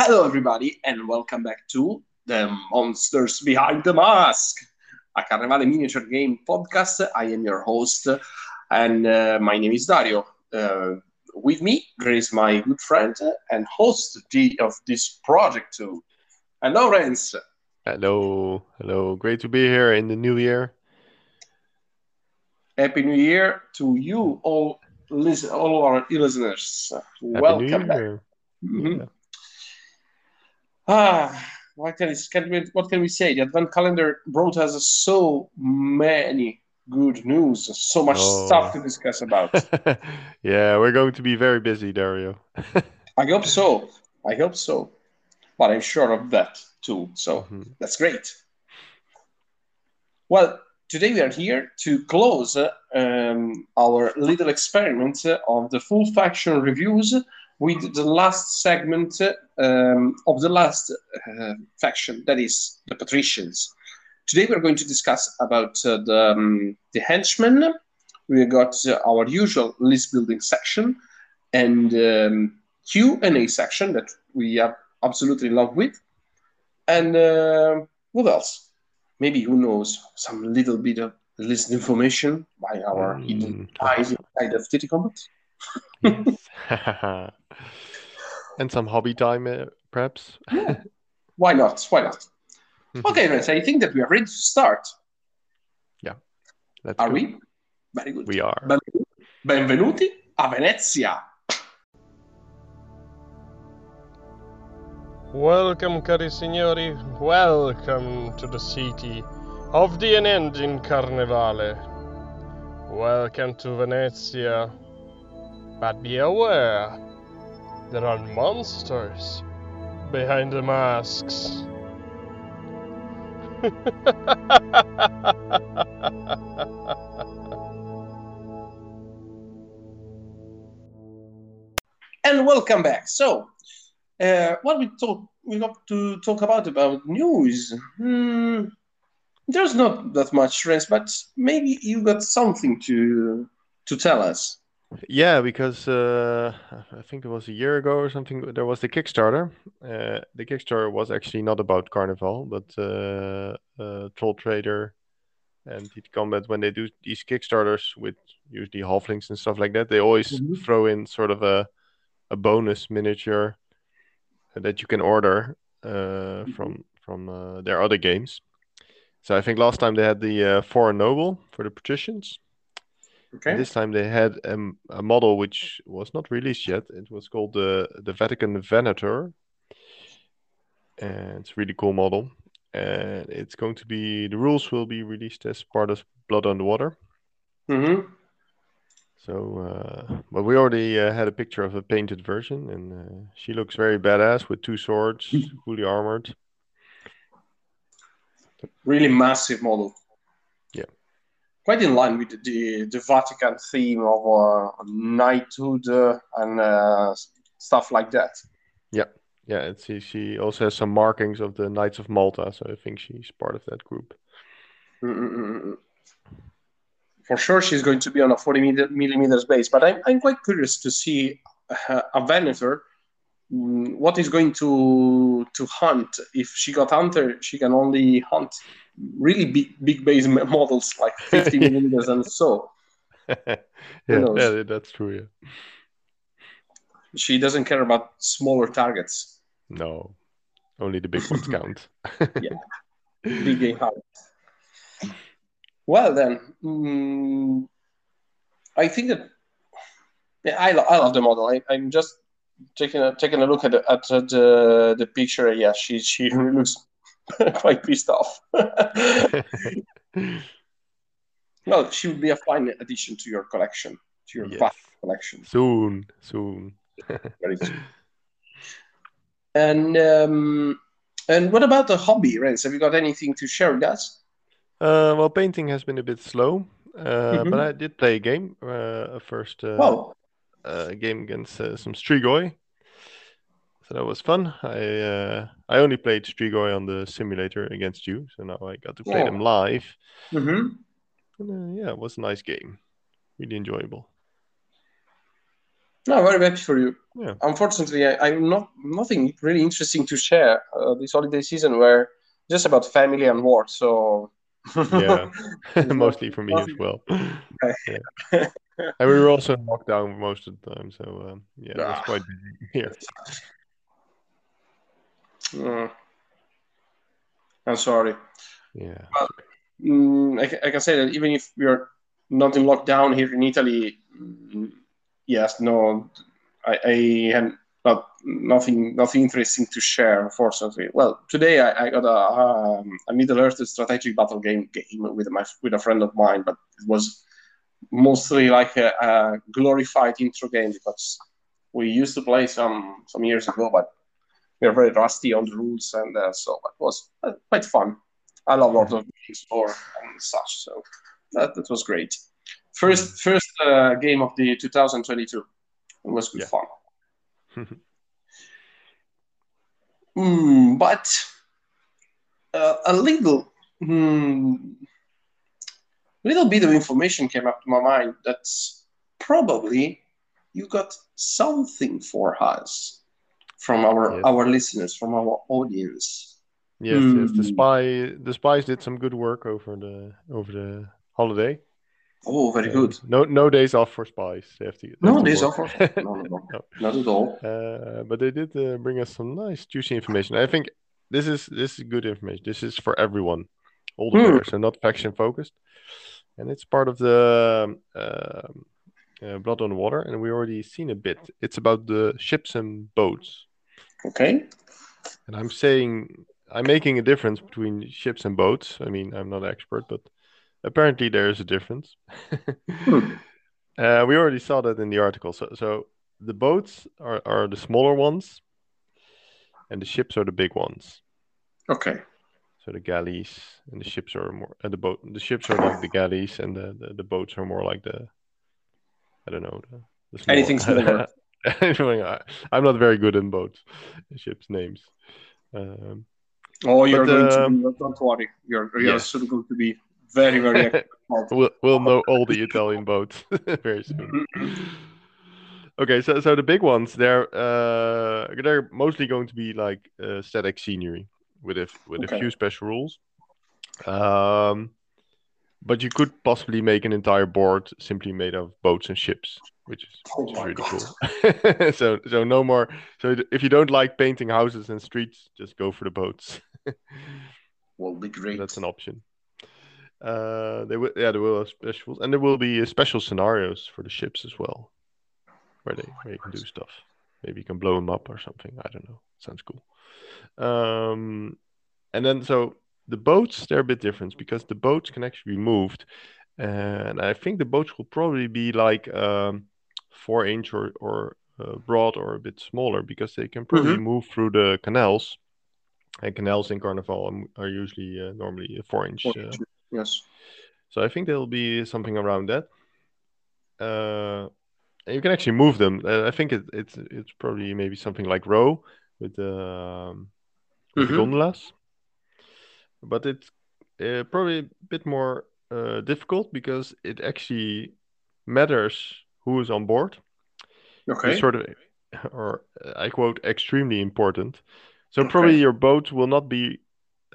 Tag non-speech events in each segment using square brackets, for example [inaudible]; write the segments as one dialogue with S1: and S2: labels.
S1: Hello, everybody, and welcome back to the Monsters Behind the Mask, a Carnevale miniature game podcast. I am your host, and uh, my name is Dario. Uh, with me, there is my good friend and host of this project too. Hello, Renz.
S2: Hello, hello. Great to be here in the new year.
S1: Happy New Year to you all, listen, all our listeners.
S2: Happy
S1: welcome back. Mhm.
S2: Yeah.
S1: Ah, what can, can we, what can we say? The Advent calendar brought us so many good news, so much
S2: Oh.
S1: stuff to discuss about. [laughs]
S2: yeah, we're going to be very busy, Dario. [laughs]
S1: I hope so. I hope so. But I'm sure of that too. So
S2: Mhm.
S1: that's great. Well, today we are here to close uh, um, our little experiment uh, of the full faction reviews with the last segment um, of the last uh, faction, that is the patricians. Today we're going to discuss about uh, the, um, the henchmen. We got uh, our usual list building section and um, Q and A section that we are absolutely in love with. And uh, what else? Maybe who knows some little bit of list information by our hidden
S2: Mm.
S1: eyes inside of TT Combat. [laughs]
S2: Yes. [laughs] [laughs] and some hobby time, uh, perhaps. [laughs]
S1: Why not? Why not?
S2: Mhm.
S1: Okay, Renz, I think that we are ready to start.
S2: Let's
S1: Are
S2: go.
S1: we? Very good.
S2: We are.
S1: Benvenuti a Venezia.
S3: Welcome, cari signori. Welcome to the city of the unending Carnevale. Welcome to Venezia. But be aware, there are monsters behind the masks. [laughs]
S1: and welcome back. So, uh, what we talk we got to talk about about news. Hmm, there's not that much, Renz, but maybe you got something to to tell us.
S2: Yeah, because uh, I think it was a year ago or something. There was the Kickstarter. Uh, the Kickstarter was actually not about Carnival, but uh, uh, Troll Trader and TT Combat. When they do these Kickstarters with usually halflings and stuff like that, they always
S1: Mhm.
S2: throw in sort of a a bonus miniature that you can order uh, from from uh, their other games. So I think last time they had the uh, Foreign Noble for the patricians.
S1: Okay.
S2: This time they had um, a model which was not released yet. It was called the the Vatican Venator, and it's a really cool model. And it's going to be the rules will be released as part of Blood on the Water.
S1: hmm
S2: So, uh, but we already uh, had a picture of a painted version, and uh, she looks very badass with two swords, fully armored.
S1: Really massive model. Quite in line with the the Vatican theme of uh, knighthood uh, and uh, stuff like that.
S2: Yeah, yeah, it's, she, she also has some markings of the Knights of Malta, so I think she's part of that group.
S1: Mm-mm-mm. For sure, she's going to be on a 40 millimeters base, but I'm, I'm quite curious to see a Venator. Mm, What is going to to hunt? If she got hunter, she can only hunt really big big base [laughs] models like 50 [laughs] millimeters and so. [laughs]
S2: yeah, yeah, that's true. Yeah.
S1: She doesn't care about smaller targets.
S2: No, only the big ones count.
S1: Yeah big game hunt. Well then, mm, I think that yeah, I, lo- I love the model. I, I'm just taking a taking a look at the, at the the picture. Yeah, she she [laughs] looks [laughs] quite pissed off. [laughs] well, she would be a fine addition to your collection, to your
S2: Yes.
S1: collection.
S2: soon, soon.
S1: Very soon. And um, and what about the hobby, Renz? Have you got anything to share with us?
S2: Uh, well, painting has been a bit slow, uh,
S1: Mhm.
S2: but I did play a game, uh, a first uh,
S1: Well,
S2: uh, game against uh, some Strigoi. So that was fun. I uh, I only played Strigoi on the simulator against you, so now I got to play
S1: Oh.
S2: them live.
S1: hmm
S2: And, uh, yeah, it was a nice game, really enjoyable.
S1: No, very happy for you.
S2: Yeah.
S1: Unfortunately, I, I'm not nothing really interesting to share uh, this holiday season. Where just about family and work. So
S2: Yeah, [laughs] [laughs] mostly for me as well. Yeah. [laughs] And we were also in lockdown most of the time, so um, yeah, it was
S1: Ah.
S2: quite busy [laughs] here.
S1: Mm. I'm sorry.
S2: Yeah.
S1: Mm, I, I can say that even if we are not in lockdown here in Italy, mm, yes, no, I, I had not nothing nothing interesting to share, unfortunately. Well, today I, I got a um, a Middle Earth strategic battle game game with my with a friend of mine, but it was mostly like a, a glorified intro game because we used to play some some years ago, but we are very rusty on the rules, and uh, so it was uh, quite fun. I love Lord of the Rings lore and such, so that, that was great. First first uh, game of the 2022. It was good
S2: Yeah.
S1: fun. [laughs] Mm, but uh, a little mm, little bit of information came up to my mind that's probably you got something for us from our
S2: Yes.
S1: our listeners, from our audience.
S2: Yes, yes. The
S1: Hmm.
S2: spy, the spies did some good work over the over the holiday.
S1: Oh, very
S2: Uh,
S1: good.
S2: No, no days off for spies. They have to. they
S1: No
S2: have
S1: days
S2: work.
S1: off. for- [laughs] No, no, no,
S2: No.
S1: not at all.
S2: Uh, but they did uh, bring us some nice juicy information. I think this is this is good information. This is for everyone, all the players, so not faction focused, and it's part of the um, uh, Blood on Water, and we already seen a bit. It's about the ships and boats,
S1: Okay.
S2: and I'm saying I'm making a difference between ships and boats. I mean, I'm not an expert, but apparently there is a difference.
S1: Hmm. [laughs]
S2: Uh, we already saw that in the article. So, so the boats are, are the smaller ones, and the ships are the big ones.
S1: Okay.
S2: So the galleys and the ships are more. And the boat, the ships are like the galleys, and the, the, the boats are more like the. I don't know. The, the smaller-
S1: Anything smaller. [laughs]
S2: I- I'm not very good in boats, ships names. Um,
S1: Oh, you're
S2: But,
S1: going to
S2: um,
S1: be, don't worry. You're, you're
S2: yes.
S1: going to be very, very [laughs]
S2: we'll, we'll know all the Italian boats [laughs] very soon. [clears throat] Okay, so so the big ones they're uh they're mostly going to be like uh, static scenery with a with a few special rules. Um, but you could possibly make an entire board simply made of boats and ships, which is,
S1: Oh
S2: which is really
S1: God.
S2: cool. [laughs] so so no more. So if you don't like painting houses and streets, just go for the boats. [laughs]
S1: Will be great.
S2: That's an option. Uh, they will, yeah, there will have specials, and there will be uh, special scenarios for the ships as well, where they where you can do stuff. Maybe you can blow them up or something. I don't know. Sounds cool. Um, and then so the boats they're a bit different because the boats can actually be moved, and I think the boats will probably be like um, four inch or or uh, broad or a bit smaller because they can probably move through the canals. And canals in Carnival are- usually uh, normally four inch. Uh,
S1: Yes.
S2: so I think there'll be something around that. Uh, and you can actually move them. Uh, I think it, it's it's probably maybe something like row with the, um, with
S1: Mhm.
S2: gondolas, but it's uh, probably a bit more uh, difficult because it actually matters who is on board.
S1: Okay.
S2: It's sort of, [laughs] or uh, I quote, extremely important. So
S1: Okay.
S2: probably your boat will not be,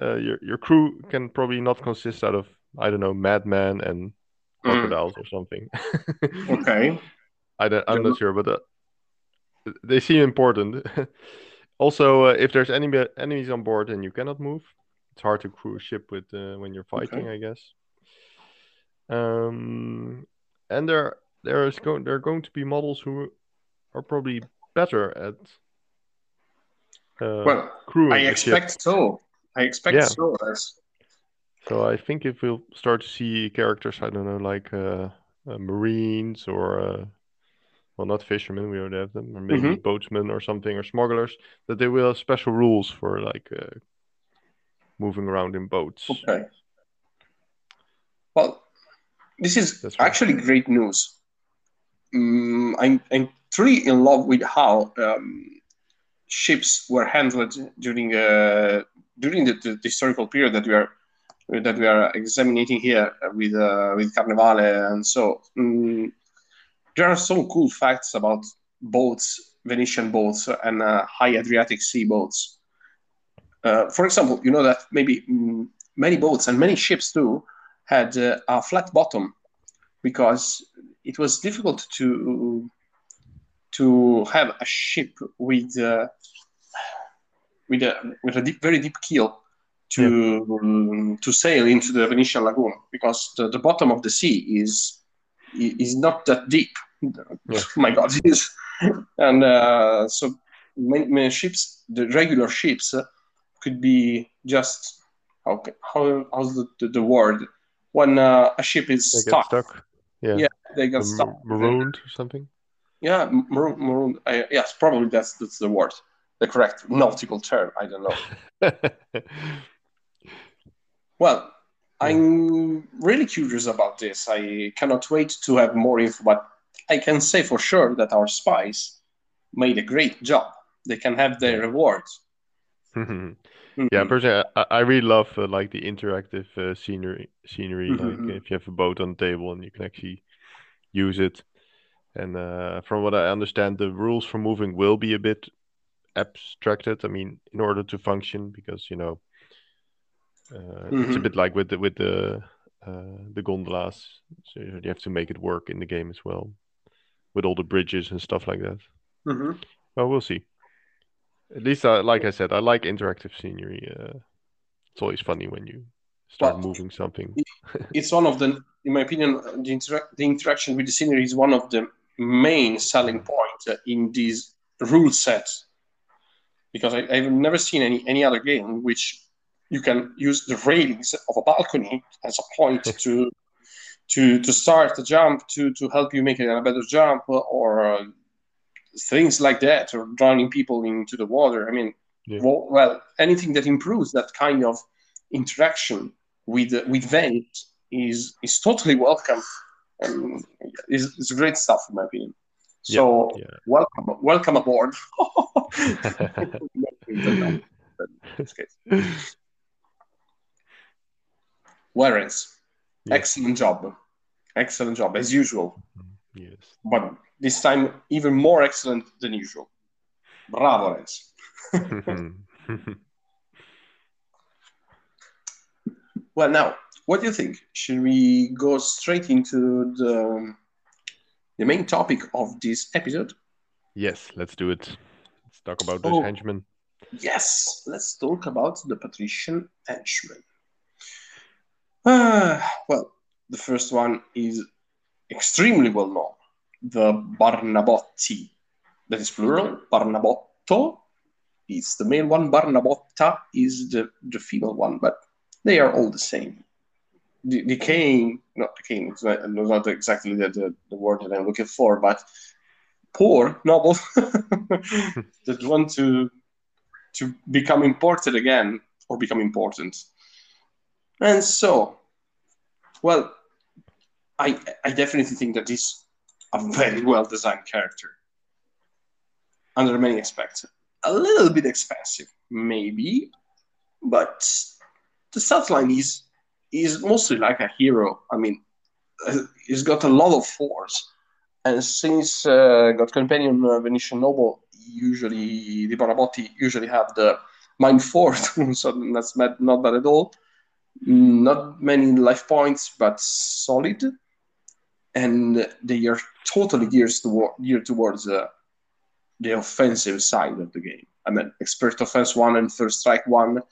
S2: uh, your your crew can probably not consist out of I don't know madmen and
S1: Mm.
S2: crocodiles or something.
S1: Okay. [laughs]
S2: I don't, I'm not sure, but uh, they seem important. [laughs] also, uh, if there's enemy enemies on board and you cannot move, it's hard to crew a ship with uh, when you're fighting, I guess. Um, and there there is going there are going to be models who are probably better at uh,
S1: Well,
S2: crewing
S1: I expect so. I expect
S2: Yeah.
S1: so. Yes.
S2: So I think if we'll start to see characters, I don't know, like uh, uh, Marines or, uh, well, not fishermen, we already have them, or maybe
S1: Mhm.
S2: boatsmen or something, or smugglers, that they will have special rules for like uh, moving around in boats.
S1: Okay. Well, this is
S2: That's right.
S1: actually great news. Mm, I'm, I'm truly in love with how um, ships were handled during uh, during the, the, historical period that we are that we are examining here with uh, with Carnevale, and so mm, there are some cool facts about boats, Venetian boats, and uh, high Adriatic Sea boats. Uh, for example, you know that maybe mm, many boats and many ships too had uh, a flat bottom because it was difficult to to have a ship with uh, with a with a deep, very deep keel to um, to sail into the Venetian lagoon because the, the bottom of the sea is is not that deep.
S2: Yeah. [laughs]
S1: My God, it is, and uh, so many, many ships, the regular ships, uh, could be just how how how's the, the, the word when uh, a ship is stuck,
S2: stuck. Yeah.
S1: Yeah, they
S2: Or
S1: stuck.
S2: marooned or something.
S1: Yeah, maroon, maroon. Uh, yes, probably that's that's the word, the correct [laughs] nautical term. I don't know. [laughs] Well, I'm really curious about this. I cannot wait to have more info, but I can say for sure that our spies made a great job. They can have their rewards. [laughs]
S2: yeah,
S1: Mhm.
S2: personally, I, I really love uh, like the interactive uh, scenery. Scenery,
S1: Mhm.
S2: like if you have a boat on the table and you can actually use it. And uh, from what I understand, the rules for moving will be a bit abstracted. I mean, in order to function, because you know, uh, it's a
S1: Mhm.
S2: bit like with the with the uh, the gondolas. So you have to make it work in the game as well, with all the bridges and stuff like that.
S1: Mhm.
S2: Well, we'll see. At least, uh, like I said, I like interactive scenery. Uh, it's always funny when you start
S1: Well,
S2: moving something.
S1: It's one of the, in my opinion, the, the interaction with the scenery is one of the main selling points uh, in this rule set. Because I, I've never seen any, any other game which you can use the railings of a balcony as a point [laughs] to to to start a jump to to help you make a better jump or uh, things like that or drowning people into the water. I mean
S2: Yeah.
S1: well, well anything that improves that kind of interaction with uh, with vent is is totally welcome. And is, is great stuff in my opinion. So
S2: yeah.
S1: welcome welcome aboard [laughs] [laughs] Whereas,
S2: Yeah.
S1: excellent job, excellent job as usual, mm-hmm.
S2: yes.
S1: but this time even more excellent than usual. Bravo, Renz. Mm-hmm. [laughs] Well, now, what do you think? Should we go straight into the the main topic of this episode?
S2: yes, let's do it. Let's talk about
S1: Oh.
S2: henchmen.
S1: Yes, let's talk about the patrician henchmen. Ah, [sighs] well, the first one is extremely well known the Barnabotti. That is plural. Barnabotto is the male one, Barnabotta is the, the female one, but they are all the same. The king, not the king, it's not, not exactly the, the, the word that I'm looking for, but poor noble [laughs] that want to to become important again or become important. And so, well, I I definitely think that this a very well designed character under many aspects. A little bit expensive, maybe, but the stat line is is mostly like a hero. I mean, uh, he's got a lot of force, and since uh, got companion uh, Venetian noble, usually the Barnabotti usually have the mind force, [laughs] so that's bad, not bad at all. Not many life points, but solid, and they are totally geared toward geared towards uh, the offensive side of the game. I mean, expert offense one and first strike one,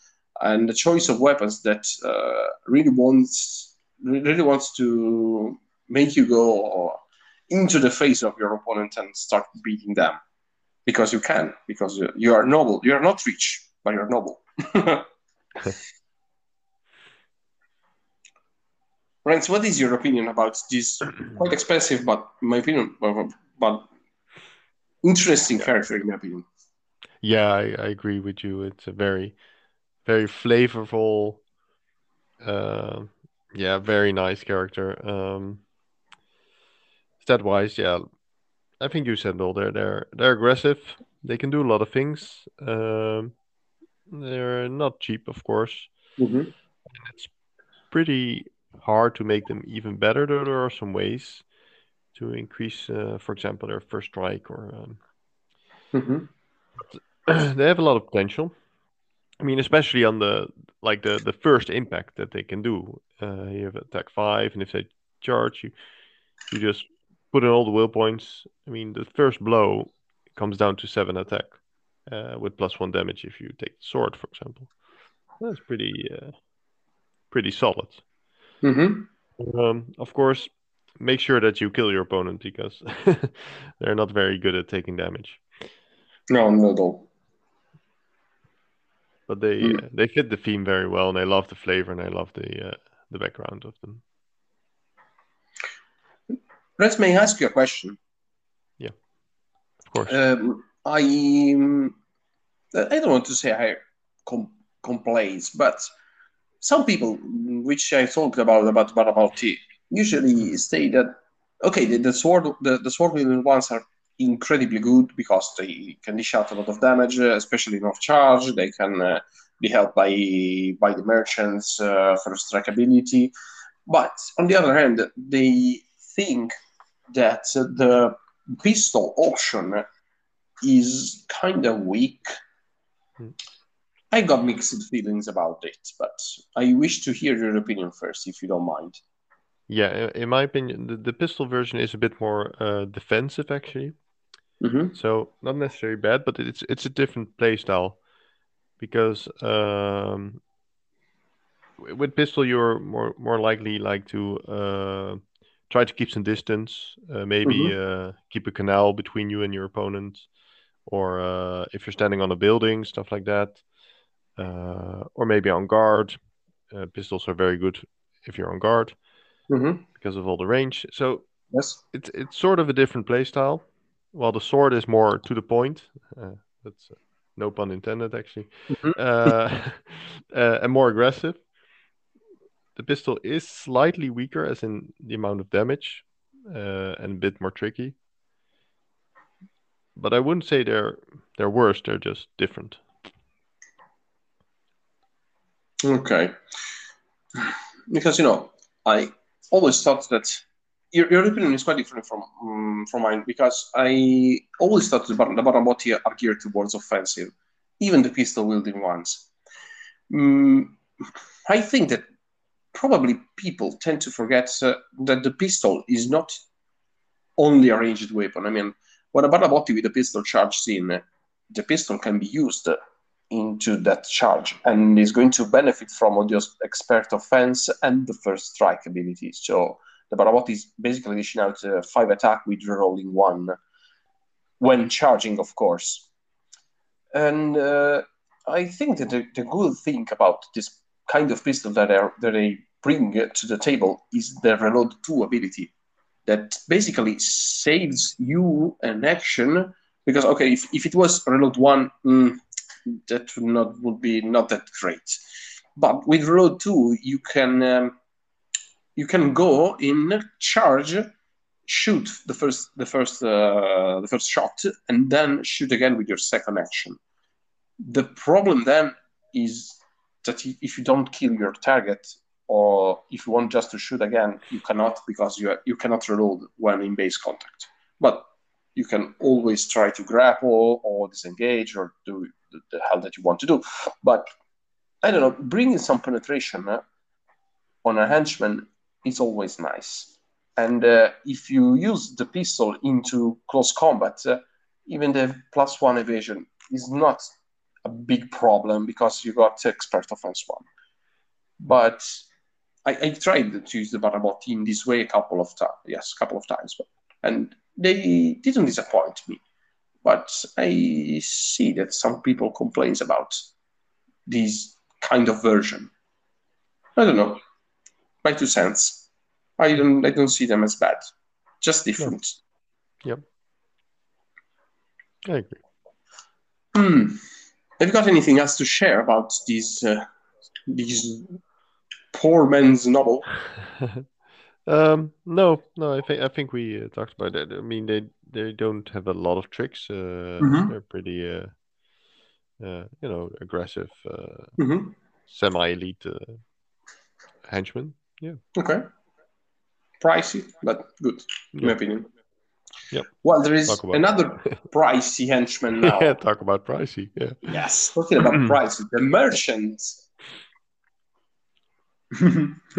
S1: and the choice of weapons that uh, really wants really wants to make you go into the face of your opponent and start beating them because you can because you are noble. You are not rich, but you're noble. [laughs] Renz, what is your opinion about this [clears throat] quite expensive, but in my opinion, but, but interesting character in my opinion?
S2: Yeah, I, I agree with you. It's a very, very flavorful, uh, yeah, very nice character. Um, stat wise, yeah, I think you said all. They're they're they're aggressive. They can do a lot of things. Um, they're not cheap, of course.
S1: Mm-hmm.
S2: It's pretty hard to make them even better, though there are some ways. to increase, uh, for example, their first strike or. Um,
S1: Mhm. [clears throat]
S2: they have a lot of potential. I mean, especially on the like the the first impact that they can do. Uh, you have attack five, and if they charge you, you just put in all the will points. I mean, the first blow comes down to seven attack uh, with plus one damage if you take the sword, for example. That's pretty uh, pretty solid.
S1: Mhm.
S2: Um, of course, make sure that you kill your opponent because [laughs] they're not very good at taking damage.
S1: No, not at all.
S2: But they
S1: Mm.
S2: uh, they fit the theme very well, and I love the flavor, and I love the uh, the background of them.
S1: Let me ask you a question.
S2: Yeah, of course.
S1: Um, I um, I don't want to say I com- but some people, which I talked about about tea, usually say that okay, the, the sword the, the sword wielding ones are incredibly good because they can dish out a lot of damage, uh, especially in off charge. They can uh, be helped by by the merchants uh, for strike ability, but on the other hand, they think that the pistol option is kind of weak.
S2: Hmm.
S1: I got mixed feelings about it, but I wish to hear your opinion first, if you don't mind.
S2: Yeah, in my opinion, the, the pistol version is a bit more uh, defensive actually.
S1: Mm-hmm.
S2: So not necessarily bad, but it's it's a different play style because um, with pistol you're more more likely like to uh, try to keep some distance, uh, maybe uh, keep a canal between you and your opponent, or uh, if you're standing on a building, stuff like that, or maybe on guard. Uh, pistols are very good if you're on guard
S1: Mm-hmm.
S2: because of all the range. So
S1: Yes.
S2: it's it's sort of a different play style. While the sword is more to the point. Uh, that's uh, no pun intended, actually.
S1: Mhm.
S2: Uh, [laughs] uh, and more aggressive. The pistol is slightly weaker, as in the amount of damage, uh, and a bit more tricky. But I wouldn't say they're they're worse. They're just different.
S1: Okay. Because you know, I always thought that your, your opinion is quite different from um, from mine. Because I always thought the Bar- the Barnabotti are geared towards offensive, even the pistol wielding ones. Mm, I think that probably people tend to forget uh, that the pistol is not only a ranged weapon. I mean, when a Barnabotti with a pistol charges in, the pistol can be used into that charge and is going to benefit from those expert offense and the first strike ability. So the Barabot is basically dishing out uh, five attack with rolling one when charging, of course. And uh, I think that the, the good thing about this kind of pistol that, are, that they bring to the table is the reload 2 ability that basically saves you an action because okay if, if it was reload 1 mm, that would not would be not that great. But with reload 2 you can um, you can go in charge shoot the first the first uh, the first shot and then shoot again with your second action. The problem then is that if you don't kill your target or if you want just to shoot again you cannot because you you cannot reload when in base contact. But you can always try to grapple or disengage or do the, the hell that you want to do but i don't know bringing some penetration uh, on a henchman is always nice and uh, if you use the pistol into close combat uh, even the plus one evasion is not a big problem because you got expert offense one but I, I tried to use the Barnabotti in this way a couple of times. Yes, a couple of times, but, and they didn't disappoint me. But I see that some people complains about this kind of version. I don't know. My two cents. I don't. I don't see them as bad. Just different. Yep.
S2: I agree.
S1: Hmm. Have you got anything else to share about these uh, these poor man's novel? [laughs]
S2: um, no, no. I think I think we uh, talked about that. I mean, they they don't have a lot of tricks. Uh,
S1: Mhm.
S2: They're pretty, uh, uh, you know, aggressive, uh,
S1: hmm
S2: semi-elite uh, henchmen. Yeah.
S1: Okay. pricey, but good, in my opinion.
S2: Yep.
S1: Well, there is
S2: about-
S1: another [laughs] pricey henchman now.
S2: yeah, talk about pricey. Yeah.
S1: Yes, talking about [clears throat] pricey, the merchant.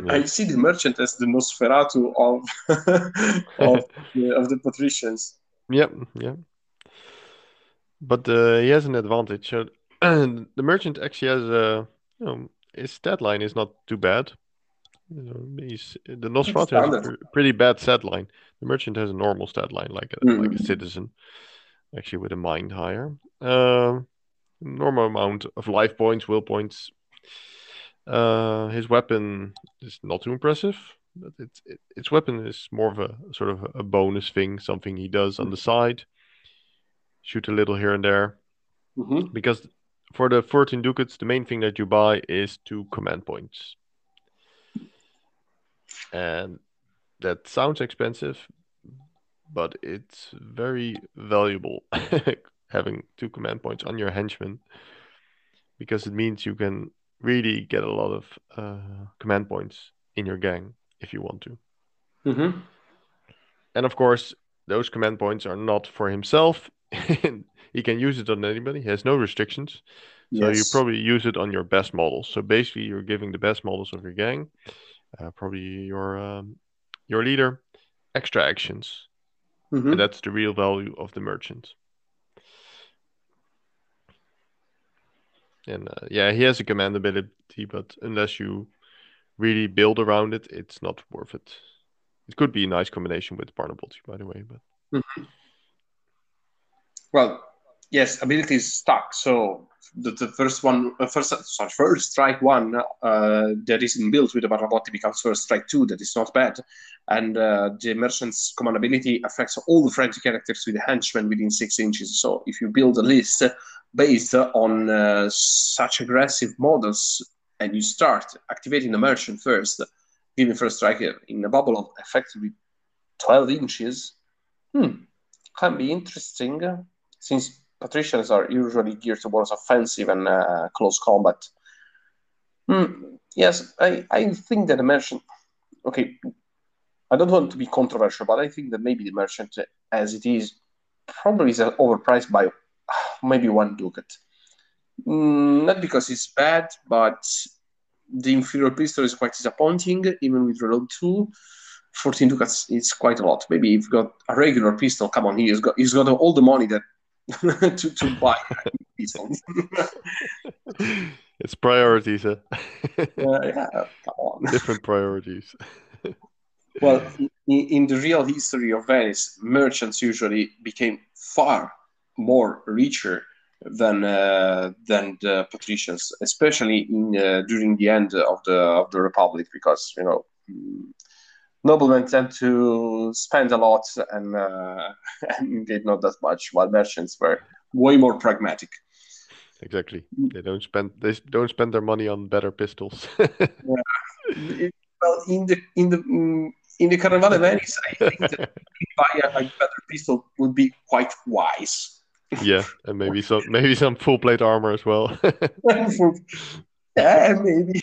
S1: I see the merchant as the Nosferatu of [laughs] of, the, of the patricians.
S2: Yep, yeah. But uh, he has an advantage. So [clears throat] the merchant actually has a, you know, his stat line is not too bad. You know, he's the Nosferatu has a pr- pretty bad stat line. The merchant has a normal stat line, like a like a citizen, actually with a mind higher. Um, normal amount of life points, will points. Uh, his weapon is not too impressive, but it's it, its weapon is more of a sort of a bonus thing, something he does on the side. Shoot a little here and there,
S1: Mhm.
S2: because for the 14 ducats, the main thing that you buy is two command points, and that sounds expensive, but it's very valuable [laughs] having two command points on your henchman because it means you can really get a lot of uh, command points in your gang if you want to.
S1: Mhm.
S2: And of course, those command points are not for himself. [laughs] he can use it on anybody. He has no restrictions. So you probably use it on your best models. So basically, you're giving the best models of your gang, uh, probably your um, your leader, extra actions.
S1: Mhm.
S2: And that's the real value of the merchant. And uh, yeah, he has a command ability, but unless you really build around it, it's not worth it. It could be a nice combination with Barnabotti, by the way, but
S1: Well, yes, ability is stuck. So the, the first one, uh, first sorry, first strike one uh, that is inbuilt with the Barnabotti becomes first strike two. That is not bad, and uh, the merchant's command ability affects all the friendly characters with a henchman within six inches. So if you build a list based on uh, such aggressive models and you start activating the merchant first, giving first strike in a bubble of effectively twelve inches, hmm, can be interesting since patricians are usually geared towards offensive and uh, close combat. Hmm, yes, I, I think that the merchant. Okay, I don't want to be controversial, but I think that maybe the merchant, as it is, probably is overpriced by [sighs] maybe one ducat. Mm, not because it's bad, but the inferior pistol is quite disappointing, even with reload two. 14 ducats is quite a lot. Maybe if you've got a regular pistol, come on, he's got he's got all the money that [laughs] to, to buy
S2: it's priorities, huh? [laughs]
S1: Uh, yeah, come on.
S2: Different priorities. [laughs]
S1: Well, in, in the real history of Venice, merchants usually became far more richer than uh, than the patricians, especially in uh, during the end of the of the Republic, because you know noblemen tend to spend a lot and uh, [laughs] and get not that much, while merchants were way more pragmatic.
S2: Exactly. They don't spend they don't spend their money on better pistols. [laughs]
S1: Well, in the in the mm, in the Carnevale Venice, I think that buy a, a better pistol would be quite wise. [laughs]
S2: yeah, and maybe some maybe some full plate armor as well.
S1: Yeah, maybe.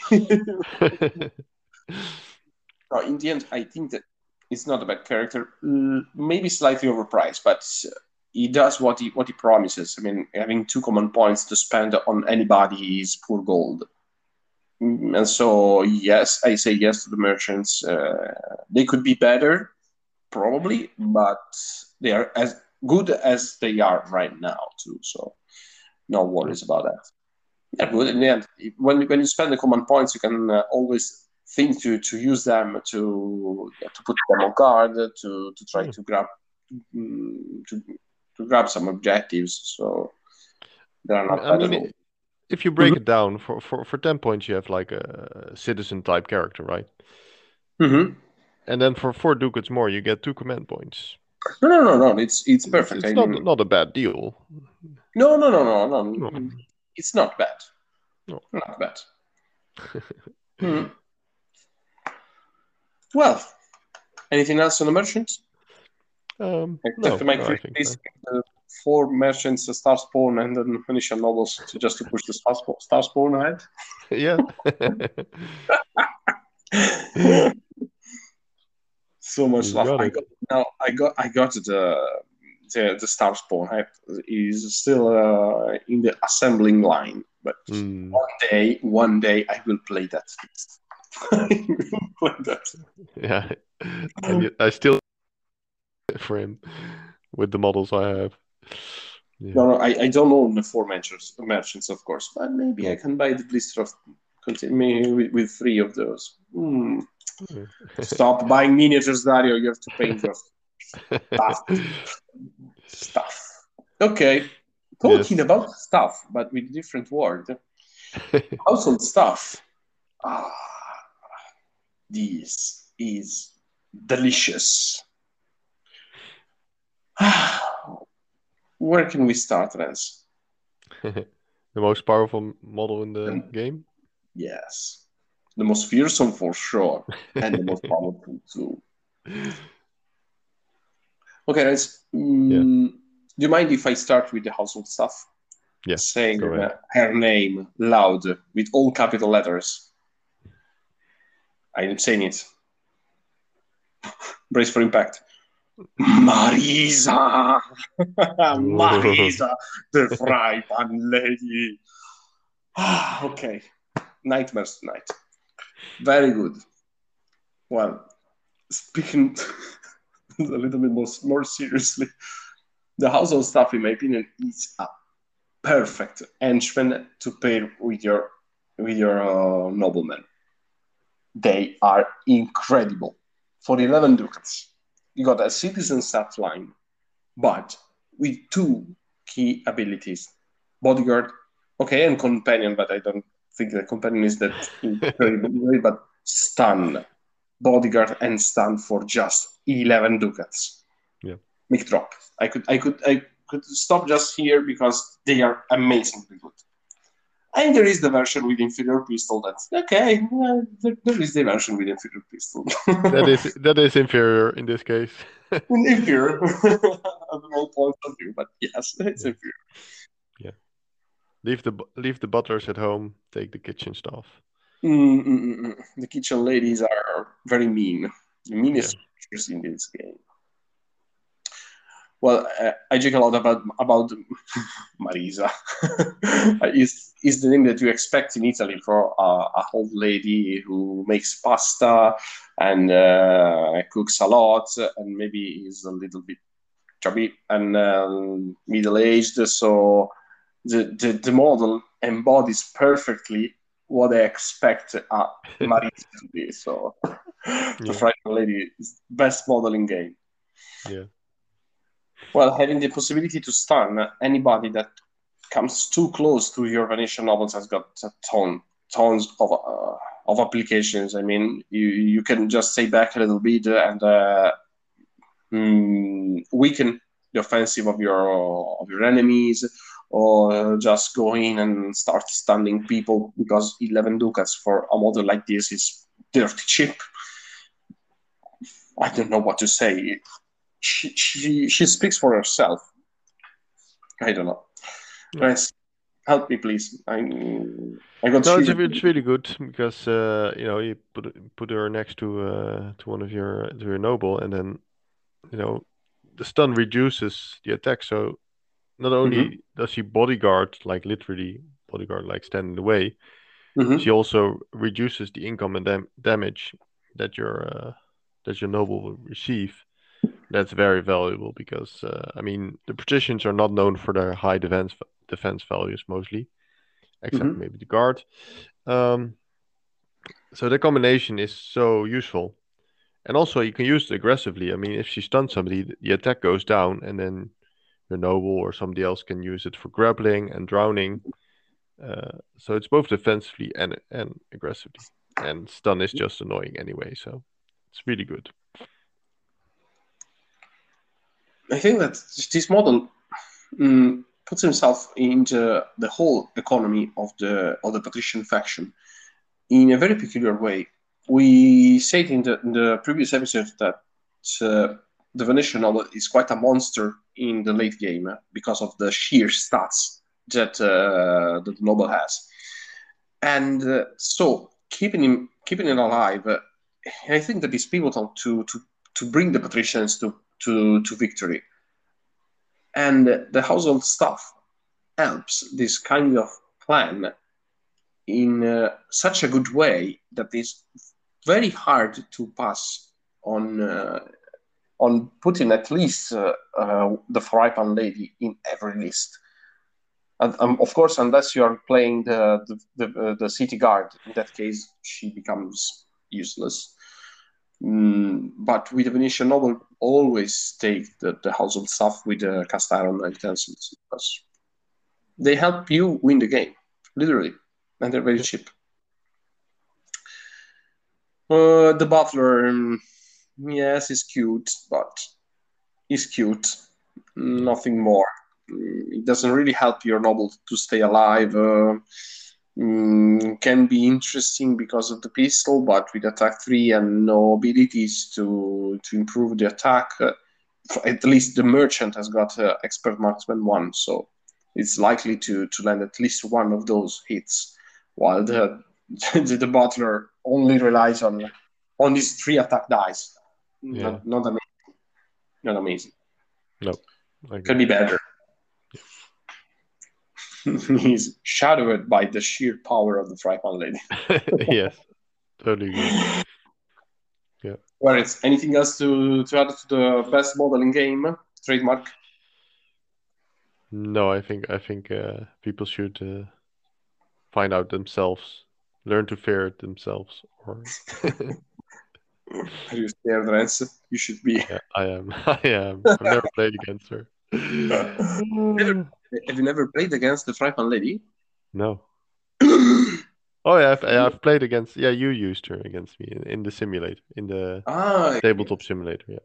S1: In the end, I think that it's not a bad character. Mm, Maybe slightly overpriced, but he does what he what he promises. I mean, having two command points to spend on anybody is poor gold. Mm, And so, yes, I say yes to the merchants. Uh, they could be better, probably, but they are as good as they are right now too. So, no worries about that. Yeah, good. In the end, when when you spend the command points, you can uh, always think to to use them to yeah, to put them on guard, to to try to grab mm, to to grab some objectives. So they are not
S2: I mean,
S1: at
S2: if you break it down for, for for 10 points, you have like a citizen type character, right?
S1: Mhm.
S2: And then for four ducats more, you get two command points.
S1: No, no, no, no. It's it's
S2: It's,
S1: perfect.
S2: it's
S1: I
S2: not
S1: mean,
S2: not a bad deal.
S1: no, no, no, no, no.
S2: No.
S1: It's not bad.
S2: No.
S1: Not bad. [laughs] Hmm. Well, anything else on the merchants?
S2: Um,
S1: Except
S2: no,
S1: to make
S2: no, so.
S1: uh, four merchants, a star spawn, and then Venetian nobles to just to push the star, spa- star spawn ahead. [laughs]
S2: yeah. [laughs]
S1: so much love. I got now. I got I got the the, the star spawn. I, is still uh, in the assembling line, but
S2: Mm,
S1: one day, one day, I will play that. Play [laughs] that.
S2: yeah, I, need- I still for him with the models I have. Yeah.
S1: No, no, I, I don't own the four merchants, merchants, of course, but maybe I can buy the blister of continue with, with three of those. Hmm. Stop [laughs] buying miniatures, Dario. You have to paint your stuff. [laughs] stuff. Okay. Talking
S2: Yes.
S1: about stuff, but with different word. Household staff. Ah, this is delicious. [sighs] Where can we start, Rens? [laughs]
S2: the most powerful model in the
S1: Mm.
S2: game.
S1: Yes. The most fearsome for sure, and the most [laughs] powerful too. Okay, Rens. mm, Do you mind if I start with the household staff?
S2: Yes,
S1: Saying uh, her name loud with all capital letters. I'm saying it. Brace for impact. Marisa! [laughs] Marisa, the fry pan lady. [sighs] Okay. Nightmares tonight. Very good. Well, speaking [laughs] a little bit more, more seriously, the household staff, in my opinion, is a perfect henchman to pair with your with your uh, noblemen. They are incredible. For 11 ducats, you got a citizen stat line, but with two key abilities bodyguard, okay, and companion, but I don't think the companion is that [laughs] incredible, but stun, bodyguard, and stun for just 11 ducats.
S2: Yeah.
S1: Make drop. I could, I could, I could stop just here because they are amazingly good. And there is the version with inferior pistol. That's okay. uh, there, there is the version with inferior pistol.
S2: That is [laughs] that is inferior in this case. [laughs]
S1: inferior [laughs] at all points of view, but yes, it's
S2: Yeah.
S1: inferior.
S2: leave the leave the butlers at home. Take the kitchen staff.
S1: Mm, mm, mm, mm. The kitchen ladies are very mean. The meanest creatures in this game. Well, uh, I joke a lot about about [laughs] Marisa. [laughs] is is the name that you expect in Italy for a, a old lady who makes pasta and uh, cooks a lot and maybe is a little bit chubby and um, middle aged. So the, the the model embodies perfectly what I expect a [laughs] Marisa to be. So the
S2: Yeah.
S1: frightened lady is best model in game.
S2: Yeah.
S1: Well, having the possibility to stun anybody that comes too close to your Venetian nobles has got a ton, tons of uh, of applications. I mean, you you can just stay back a little bit and uh, mm, weaken the offensive of your of your enemies, or just go in and start stunning people because eleven ducats for a model like this is dirty cheap. I don't know what to say. She she she speaks for herself. I don't know.
S2: Yeah.
S1: Guys, help me, please. I I got
S2: No, it's, it's really good because uh, you know you put put her next to uh, to one of your to your noble, and then you know the stun reduces the attack. So not only does she bodyguard, like literally bodyguard, like stand in the way,
S1: Mhm.
S2: she also reduces the income and dam- damage that your uh, that your noble will receive. That's very valuable because uh, I mean the patricians are not known for their high defense defense values mostly, except
S1: Mhm.
S2: maybe the guard. Um, so the combination is so useful, and also you can use it aggressively. I mean, if she stuns somebody, the attack goes down, and then your noble or somebody else can use it for grappling and drowning. Uh, so it's both defensively and and aggressively. And stun is just annoying anyway, so it's really good.
S1: I think that this model mm, puts himself into the whole economy of the of the patrician faction in a very peculiar way. We said in the, in the previous episode that uh, the Venetian noble is quite a monster in the late game uh, because of the sheer stats that uh, that the noble has, and uh, so keeping him keeping it alive. Uh, I think that is pivotal to to to bring the patricians to, to, to victory. And the household staff helps this kind of plan in uh, such a good way that is very hard to pass on uh, on putting at least uh, uh, the Frypan lady in every list. And, um, of course, unless you are playing the the, the, uh, the city guard, in that case she becomes useless. Mm, but with the Venetian noble, always take the, the household staff with the cast iron utensils because they help you win the game, literally, and they're very cheap. Uh, the butler, um, yes, he's cute, but he's cute. Nothing more. Mm, it doesn't really help your noble to stay alive. Uh, mm, can be interesting because of the pistol, but with attack three and no abilities to to improve the attack, uh, at least the merchant has got uh, expert marksman one, so it's likely to to land at least one of those hits, while the [laughs] the, the butler only relies on on these three attack dice.
S2: Yeah.
S1: Not, not amazing. Not amazing.
S2: No. I
S1: Could be better. [laughs] He's shadowed by the sheer power of the Frypan lady. [laughs]
S2: yes, totally agree. [laughs]
S1: Whereas anything else to, to add to the best modeling game? Trademark?
S2: No, I think I think uh, people should uh, find out themselves, learn to fear it themselves. Or
S1: Are you scared, Rance? You should be.
S2: yeah, I am. I am. I've never played against her.
S1: Have you never played against the Frypan lady?
S2: No. [coughs] Oh yeah, I've, I've played against. Yeah, you used her against me in, in the simulator, in the
S1: ah,
S2: tabletop simulator. Yeah,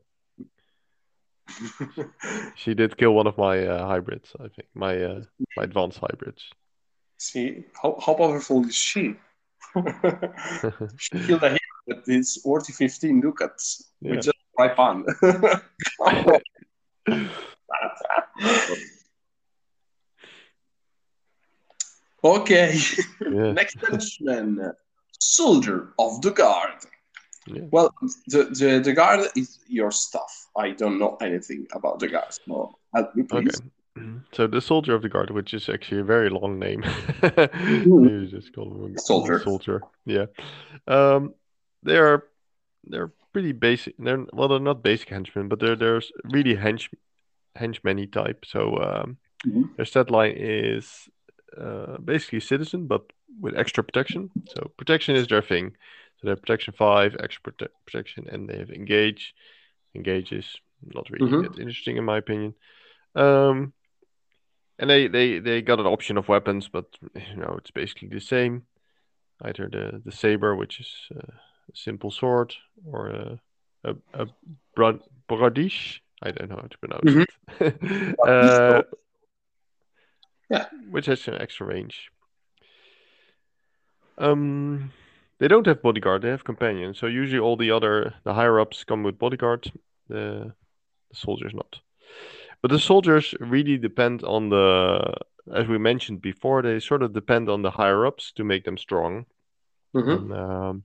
S2: [laughs] she did kill one of my uh, hybrids. I think my uh, my advanced hybrids.
S1: see, how, how powerful is she? [laughs] she killed a hero with his 40 15 ducats
S2: Yeah.
S1: with just Frypan. [laughs] okay.
S2: Yeah. [laughs]
S1: Next henchman, soldier of the guard.
S2: Yeah.
S1: Well, the, the the guard is your stuff. I don't know anything about the guard. So help me,
S2: Okay. [clears throat] So the soldier of the guard, which is actually a very long name, [laughs] Maybe just call him a
S1: Soldier.
S2: Soldier. Yeah. Um, they are they're pretty basic. They're well, they're not basic henchmen, but they're they're really hench henchmany type. So um,
S1: Mhm.
S2: their stat line is uh, basically citizen, but with extra protection. So protection is their thing. So they have protection five, extra prote- protection, and they have engage. Engage is not really
S1: Mhm.
S2: that interesting in my opinion. Um, and they, they, they got an option of weapons, but you know it's basically the same. Either the, the saber, which is uh, a simple sword, or a a, a bradish. I don't know how to pronounce
S1: Mhm.
S2: it. [laughs] uh,
S1: Yeah.
S2: which has an extra range. Um, they don't have bodyguard; they have companions. So usually all the other the higher ups come with bodyguard. The the soldiers not. But the soldiers really depend on the, as we mentioned before, they sort of depend on the higher ups to make them strong.
S1: Mhm.
S2: And, um,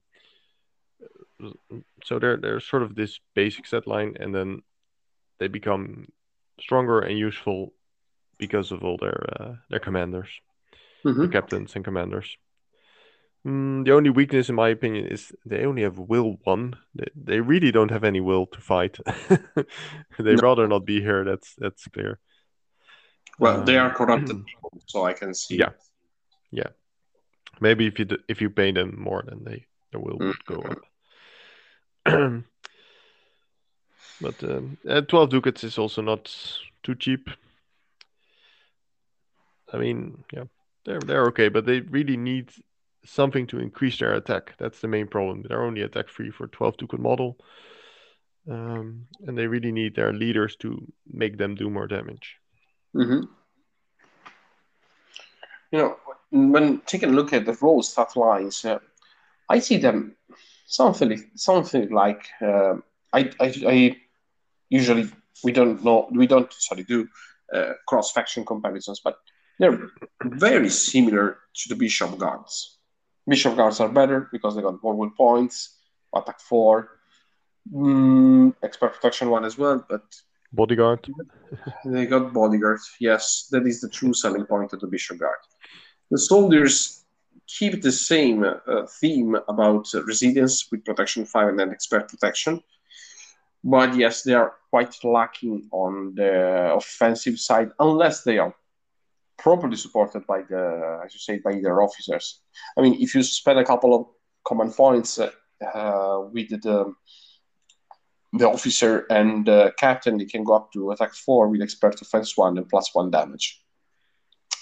S2: so they're they're sort of this basic set line, and then they become stronger and useful because of all their uh, their commanders, the
S1: Mhm.
S2: captains and commanders. Mm, the only weakness, in my opinion, is they only have will one. They, they really don't have any will to fight. [laughs] they
S1: No.
S2: rather not be here. That's that's clear.
S1: Well, they
S2: Um,
S1: are corrupted [clears throat] people, so I can see.
S2: Yeah. yeah. Maybe if you d- if you pay them more, then they their will would go up. [clears throat] but um, uh, twelve ducats is also not too cheap. I mean, yeah, they're they're okay, but they really need something to increase their attack. That's the main problem. They're only attack free for twelve ducat model, um, and they really need their leaders to make them do more damage.
S1: hmm You know, when taking a look at the role stat lines, uh, I see them something something like uh, I, I I usually we don't know we don't sorry do uh, cross faction comparisons, but they're very similar to the bishop guards. Bishop guards are better because they got more will points, attack four. Mm, expert protection one as well, but
S2: Bodyguard. [laughs]
S1: they got bodyguard. Yes, that is the true selling point of the Bishop Guard. The soldiers keep the same uh, theme about uh, resilience with protection five and then expert protection, but yes, they are quite lacking on the offensive side unless they are properly supported by the, as you say, by their officers. I mean, if you spend a couple of command points uh, uh, with the the officer and the captain, they can go up to attack four with expert offense one and plus one damage.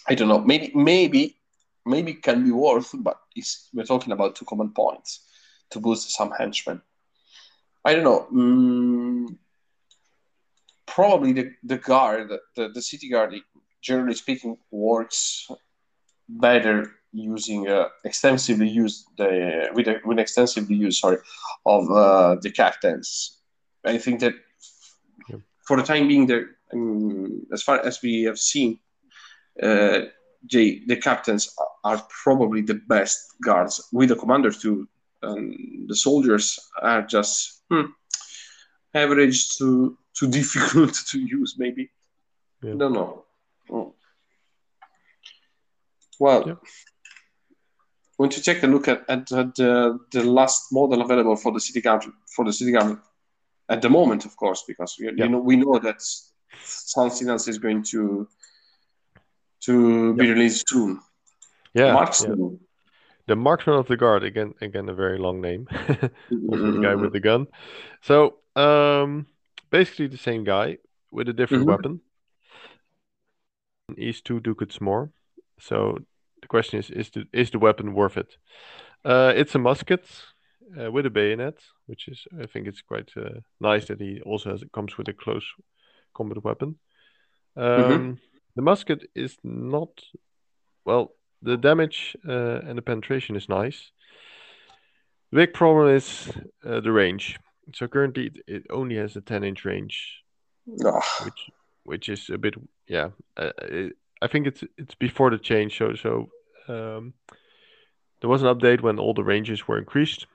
S1: I don't know. Maybe maybe maybe it can be worth, but we're talking about two command points to boost some henchmen. I don't know. Mm, probably the, the guard, the, the city guard, generally speaking, works better using uh, extensively used the with, a, with extensively use sorry of uh, the captains. I think that yep. for the time being, there um, as far as we have seen, uh, the the captains are probably the best guards with the commanders too. Um, the soldiers are just hmm, average to too [laughs] difficult to use, maybe. Yeah. Don't know. Oh. Well, yeah. when you take a look at, at, at the, the last model available for the city guard for the city guard at the moment, of course, because we, yeah. you know we know that something else is going to to be released soon.
S2: Yeah, Marksman. The marksman of the guard again. Again, a very long name. [laughs] also the guy with the gun. So um, basically the same guy with a different mm-hmm. weapon. He's two ducats more. So the question is: Is the is the weapon worth it? Uh, it's a musket uh, with a bayonet, which is I think it's quite uh, nice that he also has comes with a close combat weapon. Um, mm-hmm. The musket is not well. The damage uh, and the penetration is nice. The big problem is uh, the range. So currently it only has a 10 inch range,
S1: oh.
S2: which which is a bit yeah. Uh, it, I think it's it's before the change. So so um, there was an update when all the ranges were increased,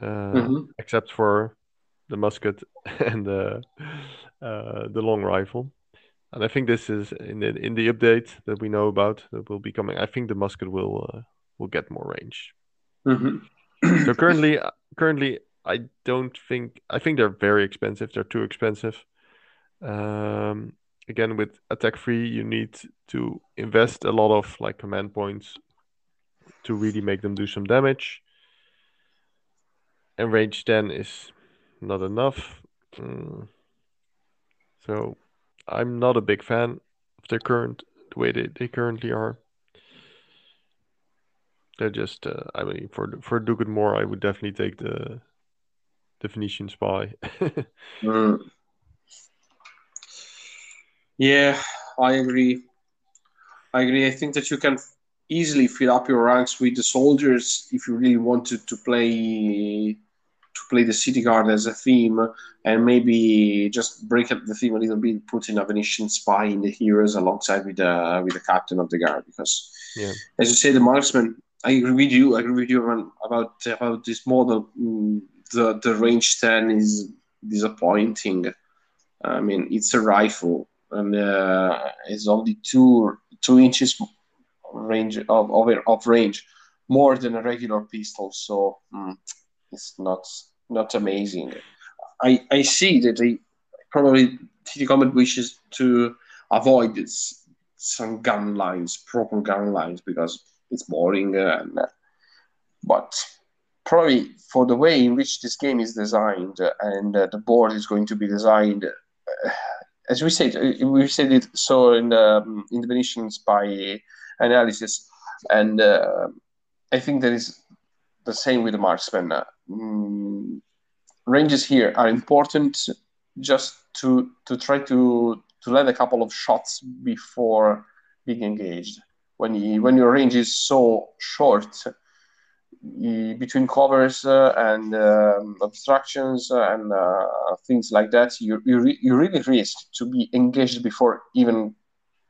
S2: uh, mm-hmm. except for the musket [laughs] and the uh, the long rifle. And I think this is in the in the update that we know about that will be coming. I think the musket will uh, will get more range.
S1: Mm-hmm. [clears throat]
S2: so currently, uh, currently I don't think I think they're very expensive. They're too expensive. Um, again, with attack free, you need to invest a lot of like command points to really make them do some damage. And range ten is not enough. Mm. So I'm not a big fan of their current the way they, they currently are. They're just uh, I mean for for do good more I would definitely take the the Venetian spy. [laughs]
S1: mm. Yeah, I agree. I agree. I think that you can easily fill up your ranks with the soldiers if you really wanted to play to play the city guard as a theme and maybe just break up the theme a little bit, put in a Venetian spy in the heroes alongside with the with the captain of the guard because
S2: yeah.
S1: as you say the marksman I agree with you. I agree with you about about this model. Mm, the the range ten is disappointing. I mean, it's a rifle and uh, it's only two two inches range of, of of range, more than a regular pistol. So mm, it's not not amazing. I I see that they probably TT Combat wishes to avoid this, some gun lines, proper gun lines, because it's boring. And, uh, but probably for the way in which this game is designed and uh, the board is going to be designed, uh, as we said, uh, we said it so in the um, in the Venetian spy analysis, and uh, I think that is the same with the marksman. Mm, ranges here are important just to to try to to land a couple of shots before being engaged. When you, when your range is so short, between covers uh, and um, obstructions and uh, things like that, you, you, re- you really risk to be engaged before even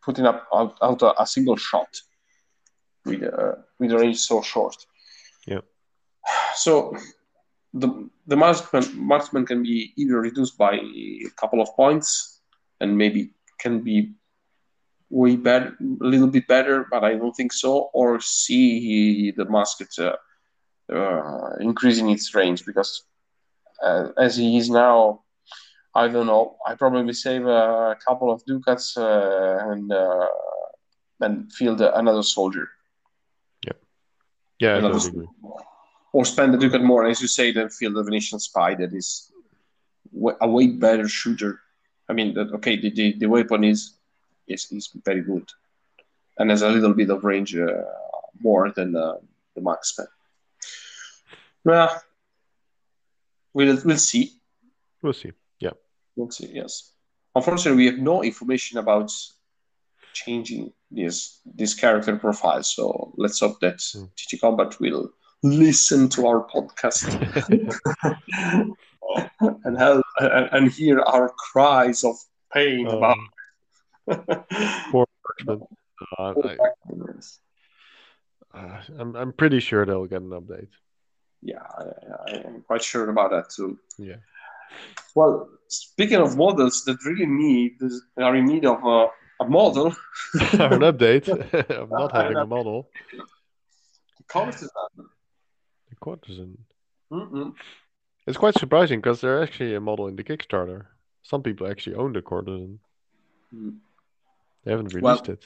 S1: putting up out, out a, a, single shot with, uh, with a range so short.
S2: Yeah.
S1: So the the marksman marksman can be either reduced by a couple of points and maybe can be way better, a little bit better, but I don't think so. Or see the musket uh, uh, increasing its range because uh, as he is now, I don't know. I probably save a couple of ducats uh, and uh, and field another soldier.
S2: Yeah, yeah, I
S1: Another
S2: totally agree.
S1: or spend the ducat more, as you say, than field a Venetian spy that is wa- a way better shooter. I mean, that okay, the, the, the weapon is, is is very good, and has a little bit of range uh, more than uh, the marksman. Well, we'll we'll see.
S2: We'll see. Yeah.
S1: We'll see. Yes. Unfortunately, we have no information about changing this this character profile. So let's hope that
S2: Hmm.
S1: TT Combat will listen to our podcast [laughs] and and, hear our cries of pain
S2: Um,
S1: about. [laughs]
S2: Poor marksman. [laughs] Uh, I, uh, I'm I'm pretty sure they'll get an update.
S1: Yeah, I, am quite sure about that too.
S2: Yeah.
S1: Well, speaking of models that really need are in need of a, a model, [laughs]
S2: an update [laughs] [laughs] of not having a model.
S1: courtesan.
S2: The courtesan.
S1: Mm-mm.
S2: It's quite surprising because they're actually a model in the Kickstarter. Some people actually own the courtesan.
S1: Mm.
S2: They haven't
S1: Well,
S2: released it.